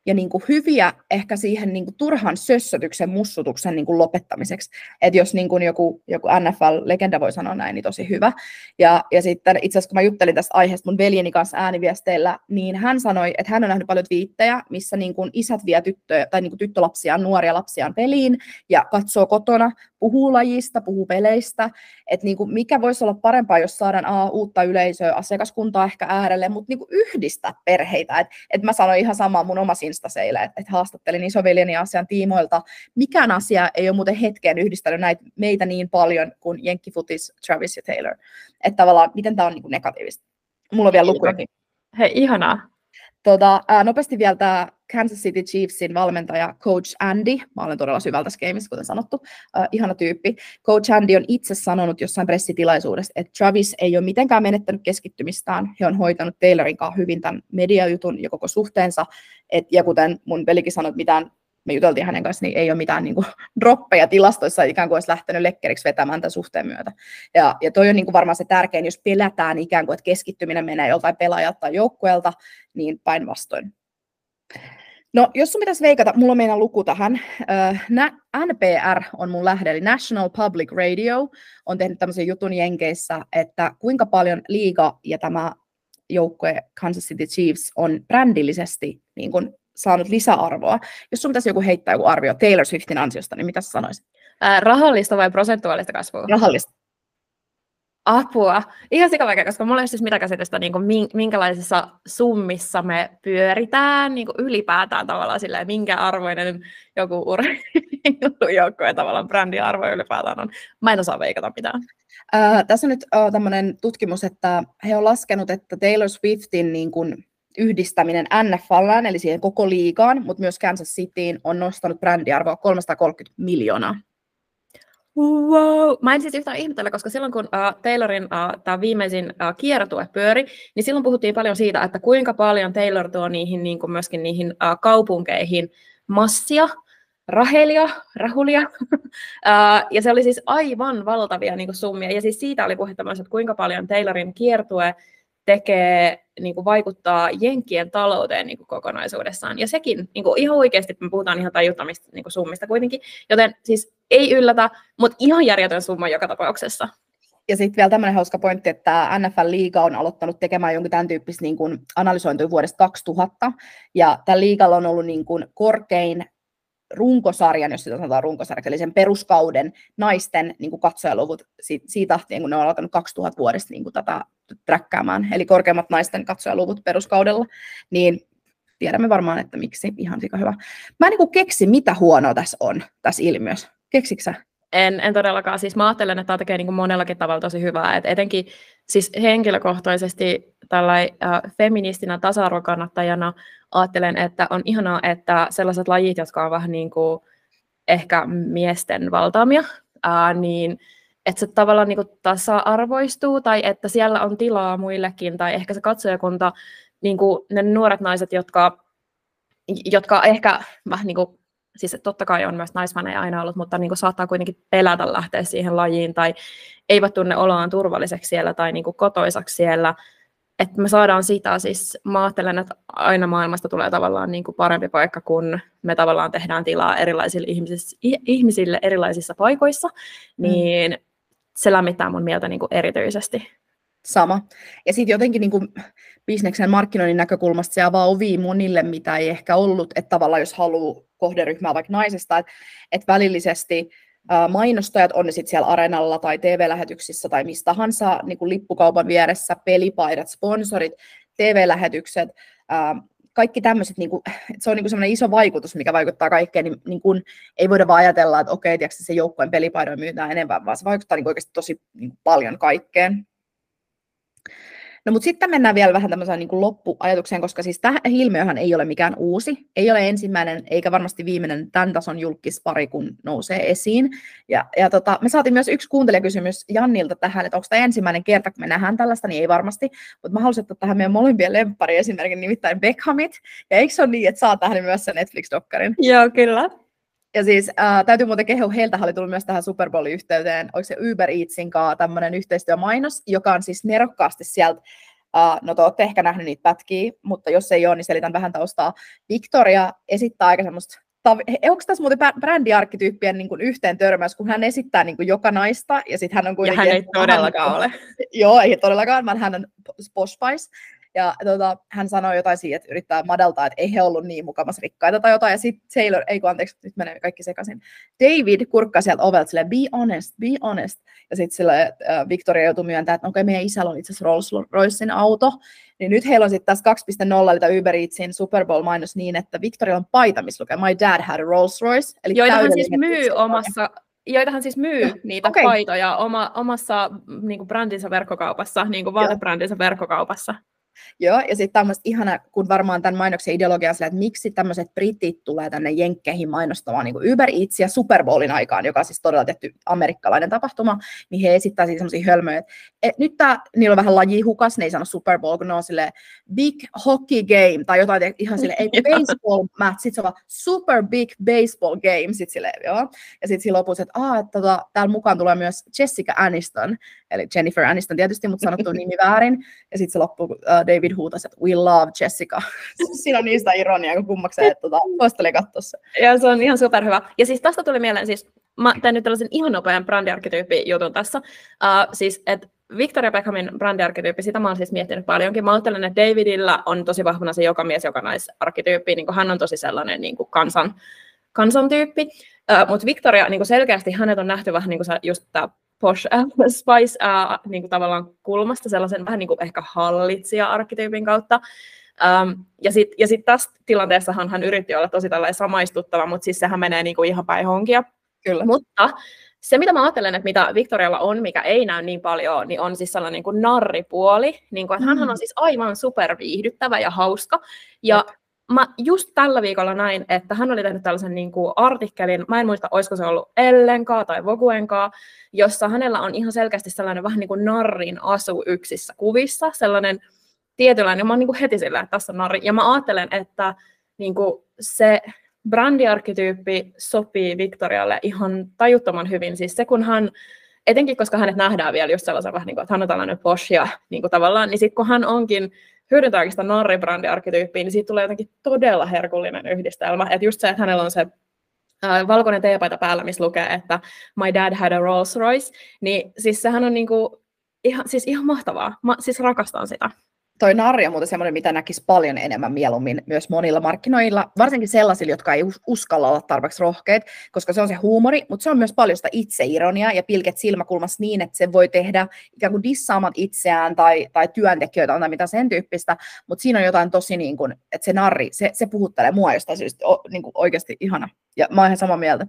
ja niin kuin hyviä ehkä siihen niin kuin turhan sössötyksen, mussutuksen niin kuin lopettamiseksi. Että jos niin kuin joku, joku NFL-legenda voi sanoa näin, niin tosi hyvä. Ja, ja sitten itse asiassa kun mä juttelin tästä aiheesta mun veljeni kanssa ääniviesteillä, niin hän sanoi, että hän on nähnyt paljon viittejä, missä niin kuin isät vie tyttöjä, tai niin kuin tyttölapsiaan, nuoria lapsiaan peliin ja katsoo kotona, puhuu lajista, puhuu peleistä. Että niin kuin mikä voisi olla parempaa, jos saadaan a, uutta yleisöä, asiakaskuntaa ehkä äärelle, mutta niin kuin yhdistää perheitä. Että et mä sanoin ihan samaa mun omassa instaseille, että, että haastattelin isoveljeni asian tiimoilta. Mikään asia ei ole muuten hetkeen yhdistänyt näitä meitä niin paljon kuin Jenkkifutis, Travis ja Taylor. Että tavallaan, miten tämä on niin negatiivista. Mulla on vielä lukujakin. Hei, ihanaa. Tota, ää, nopeasti vielä tämä Kansas City Chiefsin valmentaja Coach Andy. Mä olen todella syvältä skeemissä, kuten sanottu. Ää, ihana tyyppi. Coach Andy on itse sanonut jossain pressitilaisuudessa, että Travis ei ole mitenkään menettänyt keskittymistään. He on hoitanut Taylorin kanssa hyvin tämän mediajutun ja koko suhteensa. Et, ja kuten mun pelikin sanoi, mitään me juteltiin hänen kanssa, niin ei ole mitään niin kuin, droppeja tilastoissa, ikään kuin olisi lähtenyt lekkeriksi vetämään tämän suhteen myötä. Ja, ja toi on niin kuin varmaan se tärkein, jos pelätään ikään kuin, että keskittyminen menee joltain pelaajalta tai joukkueelta, niin päinvastoin. No, jos sun pitäisi veikata, mulla on meidän luku tähän. NPR on mun lähde, eli National Public Radio, on tehnyt tämmöisen jutun Jenkeissä, että kuinka paljon liiga ja tämä joukkue Kansas City Chiefs on brändillisesti niin kuin saanut lisäarvoa. Jos sun pitäisi joku heittää joku arvio Taylor Swiftin ansiosta, niin mitä sä sanoisit? Ää, rahallista vai prosentuaalista kasvua? Rahallista. Apua. Ihan sikavaikea, koska mulla ei siis mitä käsitystä, niin kuin minkälaisissa summissa me pyöritään niin kuin ylipäätään tavallaan silleen, minkä arvoinen joku urheilujoukkue tavallaan brändiarvo ylipäätään on. Mä en osaa veikata mitään. Äh, tässä on nyt äh, tämmöinen tutkimus, että he on laskenut, että Taylor Swiftin niin kuin, yhdistäminen NFLään, eli siihen koko liigaan, mutta myös Kansas Cityin on nostanut brändiarvoa 330 miljoonaa. Wow. Mä en siis yhtään ihmetellä, koska silloin kun uh, Taylorin uh, tämä viimeisin uh, kiertue pyöri, niin silloin puhuttiin paljon siitä, että kuinka paljon Taylor tuo niihin niin kuin myöskin niihin uh, kaupunkeihin massia, rahelia, rahulia, uh, ja se oli siis aivan valtavia niin kuin summia, ja siis siitä oli puhetta myös, että kuinka paljon Taylorin kiertue tekee, niin kuin vaikuttaa Jenkkien talouteen niin kuin kokonaisuudessaan. Ja sekin niin kuin ihan oikeasti, me puhutaan ihan tajuttamista niin kuin summista kuitenkin, joten siis ei yllätä, mutta ihan järjetön summa joka tapauksessa. Ja sitten vielä tämmöinen hauska pointti, että NFL-liiga on aloittanut tekemään jonkun tämän tyyppistä niin kuin analysointia vuodesta 2000, ja tällä liigalla on ollut niin kuin korkein runkosarjan, jos sitä sanotaan runkosarjaksi, eli sen peruskauden naisten niin katsojaluvut siitä, siitä tahtien, kun ne on alkanut 2000 vuodesta niin kuin tätä träkkäämään, eli korkeammat naisten katsojaluvut peruskaudella, niin tiedämme varmaan, että miksi. Ihan sika hyvä. Mä en niin keksi, mitä huonoa tässä on, tässä ilmiössä. Keksiksä? En, en todellakaan. Siis mä ajattelen, että tämä tekee niin monellakin tavalla tosi hyvää. Et etenkin siis henkilökohtaisesti tällainen äh, feministinä tasa-arvokannattajana ajattelen, että on ihanaa, että sellaiset lajit, jotka on vähän niin kuin ehkä miesten valtaamia, äh, niin että se tavallaan niin kuin tasa-arvoistuu tai että siellä on tilaa muillekin tai ehkä se katsojakunta, niin kuin ne nuoret naiset, jotka, jotka ehkä vähän niin kuin siis totta kai on myös naisfaneja aina ollut, mutta niin kuin saattaa kuitenkin pelätä lähteä siihen lajiin tai eivät tunne oloaan turvalliseksi siellä tai niin kuin kotoisaksi siellä. Että me saadaan sitä, siis mä ajattelen, että aina maailmasta tulee tavallaan niin kuin parempi paikka, kun me tavallaan tehdään tilaa erilaisille ihmisille erilaisissa paikoissa, mm. niin se lämmittää mun mieltä niin kuin erityisesti. Sama. Ja sitten jotenkin niin kuin bisneksen markkinoinnin näkökulmasta se avaa ovia monille, mitä ei ehkä ollut, että tavallaan jos haluaa kohderyhmää vaikka naisesta, että, että välillisesti mainostajat, on ne sitten siellä areenalla tai TV-lähetyksissä tai mistä tahansa, niin kuin lippukaupan vieressä, pelipaidat, sponsorit, TV-lähetykset, kaikki tämmöiset, niin kuin, se on niin semmoinen iso vaikutus, mikä vaikuttaa kaikkeen, niin, niin kuin, ei voida vaan ajatella, että okei, tiedätkö, se joukkueen pelipaidoin myytään enemmän, vaan se vaikuttaa niin oikeasti tosi niin paljon kaikkeen. No mutta sitten mennään vielä vähän tämmöiseen niin kuin loppuajatukseen, koska siis tämä ilmiöhän ei ole mikään uusi, ei ole ensimmäinen eikä varmasti viimeinen tämän tason julkispari, kun nousee esiin. Ja, ja tota, me saatiin myös yksi kuuntelijakysymys Jannilta tähän, että onko tämä ensimmäinen kerta, kun me nähdään tällaista, niin ei varmasti, mutta mä haluaisin ottaa tähän meidän molempien lemppari esimerkin, nimittäin Beckhamit. Ja eikö se ole niin, että saa tähän myös sen Netflix-dokkarin? Joo, kyllä. Ja siis äh, täytyy muuten kehua, heiltä oli tullut myös tähän Super Bowl-yhteyteen, onko se Uber Eatsin kanssa tämmöinen yhteistyömainos, joka on siis nerokkaasti sieltä Uh, no te olette ehkä nähnyt niitä pätkiä, mutta jos ei ole, niin selitän vähän taustaa. Victoria esittää aika semmoista Onko tässä muuten brändiarkkityyppien niin kuin yhteen törmäys, kun hän esittää niin kuin joka naista, ja sitten hän on kuitenkin... Ja hän ei todellakaan ole. Joo, ei todellakaan, vaan hän on spice. Ja tota, hän sanoi jotain siitä, että yrittää madaltaa, että ei he ollut niin mukamassa rikkaita tai jotain. Ja sitten Taylor, ei kun anteeksi, nyt menee kaikki sekaisin. David kurkkaa sieltä ovelta silleen, be honest, be honest. Ja sitten sille äh, Victoria joutui myöntämään, että okei, okay, meidän isällä on itse asiassa Rolls Roycein auto. Niin nyt heillä on sitten tässä 2.0, eli Uber Eatsin Super Bowl-mainos niin, että Victoria on paita, missä lukee My dad had a Rolls Royce. Eli Joita hän siis myy omassa joita hän siis myy niitä okay. paitoja oma, omassa niin kuin brändinsä verkkokaupassa, niin kuin vaatebrändinsä verkkokaupassa. Joo, ja sitten tämmöistä ihana, kun varmaan tämän mainoksen ideologia on sillä, että miksi tämmöiset britit tulee tänne Jenkkeihin mainostamaan niin Uber Eats ja Super Bowlin aikaan, joka on siis todella tehty amerikkalainen tapahtuma, niin he esittää siis semmoisia hölmöjä, että et nyt tää, niillä on vähän lajihukas, ne ei sano Super Bowl, kun ne on sille big hockey game, tai jotain ihan sille, ei baseball match, sitten se on super big baseball game, sitten sille, joo. Ja sitten siinä lopussa, että, Aa, että tota, täällä mukaan tulee myös Jessica Aniston, eli Jennifer Aniston tietysti, mutta sanottu nimi väärin, ja sitten se loppuu uh, David huutasi, että we love Jessica. Siinä on niistä ironiaa, kun kummakseen, että tota, voisittele katsoa se. Ja se on ihan superhyvä. Ja siis tästä tuli mieleen, siis mä teen nyt tällaisen ihan nopean brändiarkkityyppi jutun tässä. Uh, siis, että Victoria Beckhamin brändiarkkityyppi, sitä mä oon siis miettinyt paljonkin. Mä ajattelen, että Davidilla on tosi vahvana se joka mies, joka naisarkkityyppi, niin hän on tosi sellainen niin kuin kansan, kansan tyyppi. Uh, Mutta Victoria, niin kuin selkeästi hänet on nähty vähän niin kuin just tämä posh äh, spice äh, niin kuin tavallaan kulmasta, sellaisen vähän niin kuin ehkä hallitsija-arkkityypin kautta. Um, ja sitten ja sit tässä tilanteessahan hän yritti olla tosi tällainen samaistuttava, mutta siis sehän menee niin kuin ihan päin honkia. Kyllä. Mutta se, mitä mä ajattelen, että mitä Victorialla on, mikä ei näy niin paljon, niin on siis sellainen niin kuin narripuoli. Niin kuin, että mm. hän on siis aivan superviihdyttävä ja hauska. Ja mä just tällä viikolla näin, että hän oli tehnyt tällaisen niin kuin artikkelin, mä en muista, olisiko se ollut Ellenkaa tai Voguenkaa, jossa hänellä on ihan selkeästi sellainen vähän niin kuin narrin asu yksissä kuvissa, sellainen tietynlainen, mä oon niin kuin heti sillä, että tässä on narri. Ja mä ajattelen, että niin kuin se brändiarkkityyppi sopii Victorialle ihan tajuttoman hyvin. Siis se, kun hän, etenkin koska hänet nähdään vielä just sellaisen vähän niin kuin, että hän on tällainen posh ja niin kuin tavallaan, niin sitten kun hän onkin hyödyntääkin sitä narribrändiarkkityyppiä, niin siitä tulee jotenkin todella herkullinen yhdistelmä. Että just se, että hänellä on se äh, valkoinen teepaita päällä, missä lukee, että my dad had a Rolls Royce, niin siis sehän on niinku ihan, siis ihan mahtavaa. Mä siis rakastan sitä. Toi narri on muuten semmoinen, mitä näkisi paljon enemmän mieluummin myös monilla markkinoilla, varsinkin sellaisilla, jotka ei uskalla olla tarpeeksi rohkeat, koska se on se huumori, mutta se on myös paljon sitä itseironiaa ja pilket silmäkulmassa niin, että se voi tehdä ikään kuin dissaamat itseään tai, tai työntekijöitä tai mitä sen tyyppistä, mutta siinä on jotain tosi niin kuin, että se narri, se, se puhuttelee mua jostain syystä, o, niin kuin oikeasti ihana. Ja mä oon ihan samaa mieltä.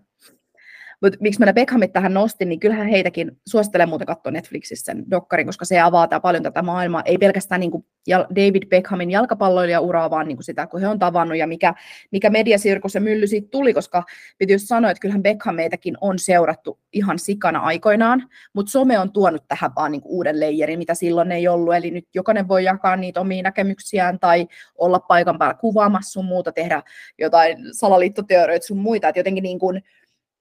Mutta miksi mä Beckhamit tähän nostin, niin kyllähän heitäkin suosittelen muuten katsoa Netflixissä sen dokkarin, koska se avaa paljon tätä maailmaa. Ei pelkästään niin kuin David Beckhamin jalkapalloilija-uraa, vaan niin kuin sitä, kun he on tavannut ja mikä, mikä mediasirkus ja mylly siitä tuli, koska piti just sanoa, että kyllähän Beckham meitäkin on seurattu ihan sikana aikoinaan, mutta some on tuonut tähän vaan niin kuin uuden leijerin, mitä silloin ei ollut. Eli nyt jokainen voi jakaa niitä omia näkemyksiään tai olla paikan päällä kuvaamassa sun muuta, tehdä jotain salaliittoteorioita sun muita. Että jotenkin niin kuin,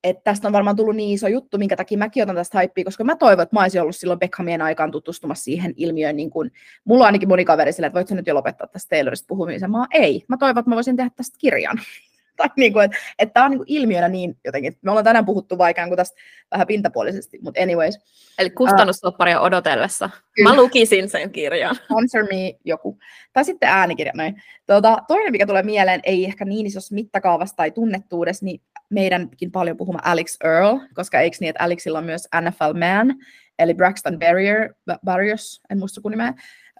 että tästä on varmaan tullut niin iso juttu, minkä takia mäkin otan tästä hypeä, koska mä toivon, että mä olisin ollut silloin Beckhamien aikaan tutustumassa siihen ilmiöön, niin kuin, mulla on ainakin moni kaveri sille, että voitko nyt jo lopettaa tästä Taylorista puhumisen. Mä ei, mä toivon, että mä voisin tehdä tästä kirjan. tai niin kuin, että, että tämä on niin kuin ilmiönä niin jotenkin, me ollaan tänään puhuttu vaikka kuin tästä vähän pintapuolisesti, mutta anyways. Eli kustannussopparia uh, odotellessa. Kyllä. Mä lukisin sen kirjan. Sponsor me joku. Tai sitten äänikirja, noin. Tuota, toinen, mikä tulee mieleen, ei ehkä niin isossa mittakaavassa tai tunnettuudessa, niin meidänkin paljon puhuma Alex Earl, koska eikö niin, että Alexilla on myös NFL Man, eli Braxton Barrier, Barriers, en muista kun nimeä,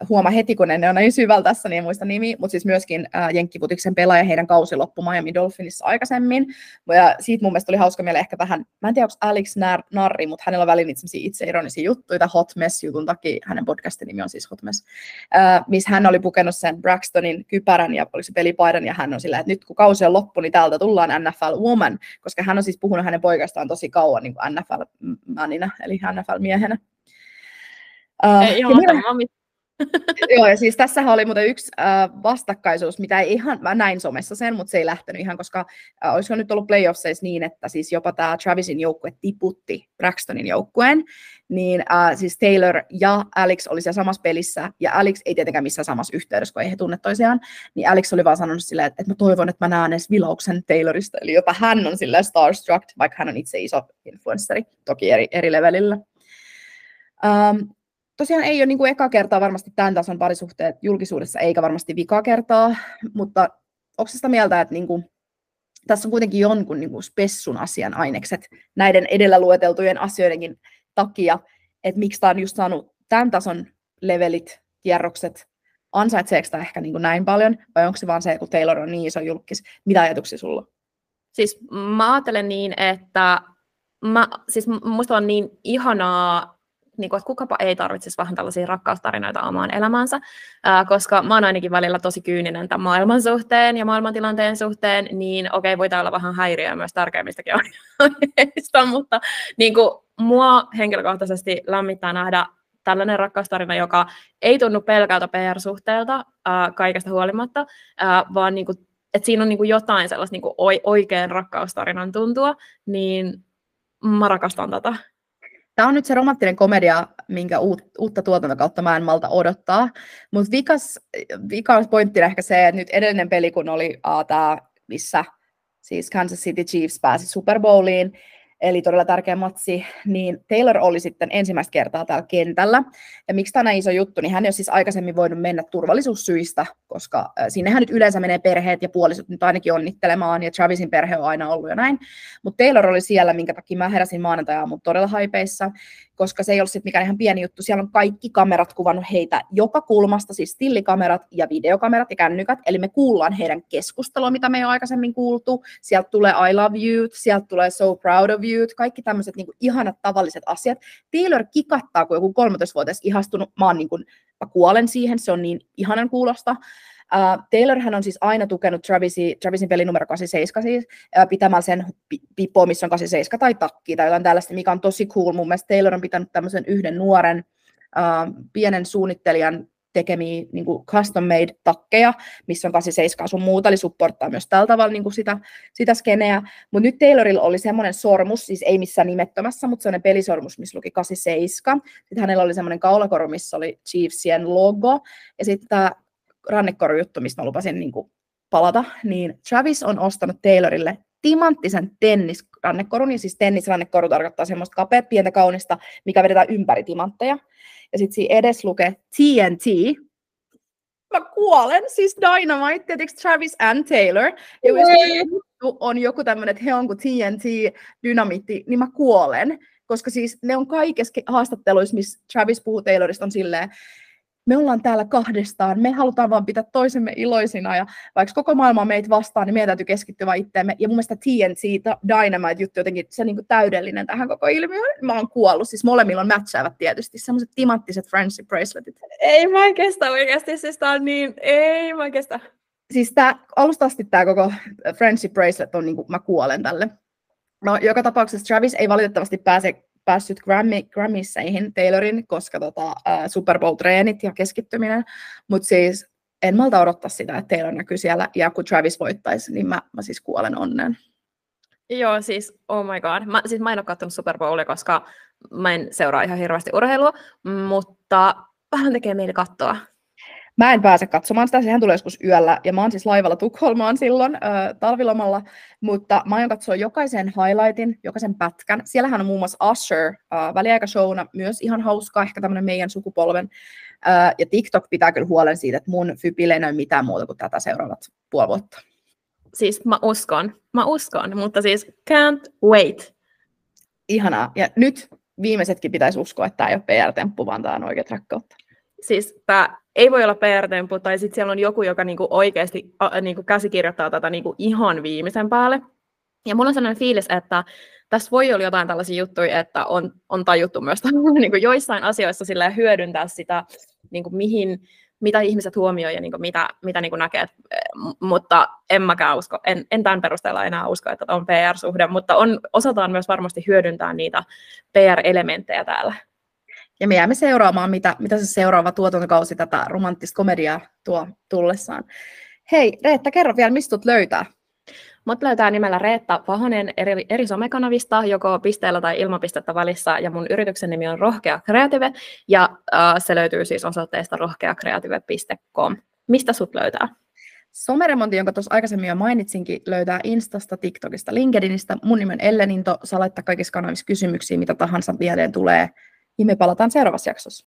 huoma heti, kun ne on näin syvällä tässä, niin en muista nimi, mutta siis myöskin äh, Jenkkiputiksen pelaaja, heidän kausi loppui Miami Dolphinissa aikaisemmin. Ja siitä mun mielestä oli hauska meille ehkä vähän, mä en tiedä, onko Alex Nar- Narri, mutta hänellä on välillä niitä itse ironisia juttuja, Hot Mess-jutun takia, hänen podcastin nimi on siis Hot Mess, äh, missä hän oli pukenut sen Braxtonin kypärän ja oliko se pelipaidan, ja hän on sillä, että nyt kun kausi on loppu, niin täältä tullaan NFL Woman, koska hän on siis puhunut hänen poikastaan tosi kauan niin kuin NFL-mäninä, eli NFL-miehenä. Uh, Ei, joo, minä... Joo, ja siis tässä oli muuten yksi äh, vastakkaisuus, mitä ei ihan, mä näin somessa sen, mutta se ei lähtenyt ihan, koska äh, olisiko nyt ollut playoffseissa niin, että siis jopa tämä Travisin joukkue tiputti Braxtonin joukkueen, niin äh, siis Taylor ja Alex oli siellä samassa pelissä, ja Alex ei tietenkään missään samassa yhteydessä, kun ei he tunne toisiaan, niin Alex oli vaan sanonut silleen, että, että mä toivon, että mä näen edes vilauksen Taylorista, eli jopa hän on silleen starstruck, vaikka hän on itse iso influenssari, toki eri, eri levelillä. Um, tosiaan ei ole niin kuin eka kertaa varmasti tämän tason parisuhteet julkisuudessa, eikä varmasti vika kertaa, mutta onko sitä mieltä, että niin kuin, tässä on kuitenkin jonkun niin kuin spessun asian ainekset näiden edellä lueteltujen asioidenkin takia, että miksi tämä on just saanut tämän tason levelit, kierrokset, ansaitseeko tämä ehkä niin kuin näin paljon, vai onko se vaan se, kun Taylor on niin iso julkis? Mitä ajatuksia sulla? Siis mä ajattelen niin, että mä, siis musta on niin ihanaa niin kuin, että kukapa ei tarvitsisi vähän tällaisia rakkaustarinoita omaan elämäänsä, ää, koska mä oon ainakin välillä tosi kyyninen tämän maailman suhteen ja maailmantilanteen suhteen, niin okei, voi olla vähän häiriöä myös tärkeimmistäkin aiheista, mutta niin kuin, mua henkilökohtaisesti lämmittää nähdä tällainen rakkaustarina, joka ei tunnu pelkältä PR-suhteelta ää, kaikesta huolimatta, ää, vaan niin kuin, että siinä on niin kuin jotain sellaista niin kuin oikean rakkaustarinan tuntua, niin mä rakastan tätä. Tämä on nyt se romanttinen komedia, minkä uut, uutta tuotantokautta mä en malta odottaa. Mutta vikas, vikas pointti ehkä se, että nyt edellinen peli, kun oli tämä, missä siis Kansas City Chiefs pääsi Super Bowliin, eli todella tärkeä matsi, niin Taylor oli sitten ensimmäistä kertaa täällä kentällä. Ja miksi tämä iso juttu, niin hän ei ole siis aikaisemmin voinut mennä turvallisuussyistä, koska sinnehän nyt yleensä menee perheet ja puolisot nyt ainakin onnittelemaan, ja Travisin perhe on aina ollut jo näin. Mutta Taylor oli siellä, minkä takia mä heräsin maanantai todella haipeissa, koska se ei ollut sitten mikään ihan pieni juttu. Siellä on kaikki kamerat kuvannut heitä joka kulmasta, siis stillikamerat ja videokamerat ja kännykät, eli me kuullaan heidän keskustelua, mitä me ei ole aikaisemmin kuultu. Sieltä tulee I love you, sieltä tulee so proud of you, kaikki tämmöiset niin ihanat tavalliset asiat. Taylor kikattaa, kun joku 13-vuotias ihastunut, mä, oon niin kuin, mä kuolen siihen, se on niin ihanan kuulosta. Uh, Taylor hän on siis aina tukenut Travisin, Travisin pelin numero 87 siis, uh, pitämällä sen pipoa, missä on 87 tai takki tai jotain tällaista, mikä on tosi cool. Mun mielestä Taylor on pitänyt tämmöisen yhden nuoren uh, pienen suunnittelijan tekemiä niin custom made takkeja, missä on 87 sun muuta, eli supporttaa myös tällä tavalla niin kuin sitä, sitä skeneä. Mutta nyt Taylorilla oli semmoinen sormus, siis ei missään nimettömässä, mutta semmoinen pelisormus, missä luki 87. Sitten hänellä oli semmoinen kaulakoru, missä oli Chiefsien logo. Ja sitten tämä rannekorujuttu, mistä mä lupasin niin kuin palata, niin Travis on ostanut Taylorille timanttisen tennisrannekorun, ja siis tennisrannekoru tarkoittaa semmoista kapea, pientä, kaunista, mikä vedetään ympäri timantteja. Ja sitten siinä edes lukee TNT, mä kuolen. Siis Dynamite, tietysti Travis and Taylor. Ja jos on joku tämmöinen, että he on kuin TNT, dynamitti, niin mä kuolen. Koska siis ne on kaikissa haastatteluissa, missä Travis puhuu Taylorista, on silleen, me ollaan täällä kahdestaan, me halutaan vaan pitää toisemme iloisina ja vaikka koko maailma meitä vastaan, niin meidän täytyy keskittyä vain itteemme. Ja mun mielestä TNT, Dynamite-juttu jotenkin se niin täydellinen tähän koko ilmiöön. Mä oon kuollut, siis molemmilla on matchaavat tietysti, semmoiset timanttiset friendship braceletit. Ei mä en kestä oikeasti, siis tää on niin, ei mä en kestä. Siis tää, alusta asti tää koko friendship bracelet on niin kuin, mä kuolen tälle. No, joka tapauksessa Travis ei valitettavasti pääse päässyt Grammy, Grammisseihin Taylorin, koska tota, uh, Super Bowl-treenit ja keskittyminen, mutta siis en malta odottaa sitä, että Taylor näkyy siellä, ja kun Travis voittaisi, niin mä, mä siis kuolen onnen. Joo, siis oh my god. Mä, siis mä en ole katsonut Super Bowlia, koska mä en seuraa ihan hirveästi urheilua, mutta vähän tekee mieli katsoa. Mä en pääse katsomaan sitä, sehän tulee joskus yöllä, ja mä oon siis laivalla Tukholmaan silloin äh, talvilomalla, mutta mä aion katsoa jokaisen highlightin, jokaisen pätkän. Siellähän on muun muassa Usher äh, väliaikashowna, myös ihan hauska, ehkä tämmöinen meidän sukupolven. Äh, ja TikTok pitää kyllä huolen siitä, että mun fypille ei näy mitään muuta kuin tätä seuraavat puoli vuotta. Siis mä uskon, mä uskon, mutta siis can't wait. Ihanaa. Ja nyt viimeisetkin pitäisi uskoa, että tämä ei ole PR-temppu, vaan tämä on oikeat rakkautta. Siis tämä ei voi olla PR-temppu, tai sitten siellä on joku, joka niinku oikeasti a, niinku käsikirjoittaa tätä niinku ihan viimeisen päälle. Ja mulla on sellainen fiilis, että tässä voi olla jotain tällaisia juttuja, että on, on tajuttu myös niinku joissain asioissa sillä hyödyntää sitä, niinku mihin, mitä ihmiset huomioi ja niinku mitä, mitä niinku näkee. Mutta en mäkään usko, en, en tämän perusteella enää usko, että on PR-suhde, mutta on, osataan myös varmasti hyödyntää niitä PR-elementtejä täällä. Ja me jäämme seuraamaan, mitä, mitä se seuraava tuotantokausi tätä romanttista komediaa tuo tullessaan. Hei, Reetta, kerro vielä, mistä löytää? Mut löytää nimellä Reetta Vahonen eri, eri somekanavista, joko pisteellä tai ilmapistettä välissä, ja mun yrityksen nimi on Rohkea Creative, ja äh, se löytyy siis osoitteesta rohkeacreative.com. Mistä sut löytää? Someremonti, jonka tuossa aikaisemmin jo mainitsinkin, löytää Instasta, TikTokista, LinkedInistä. Mun nimi on Elleninto. Saa laittaa kaikissa kanavissa kysymyksiä, mitä tahansa mieleen tulee. Ja me palataan seuraavassa jaksossa.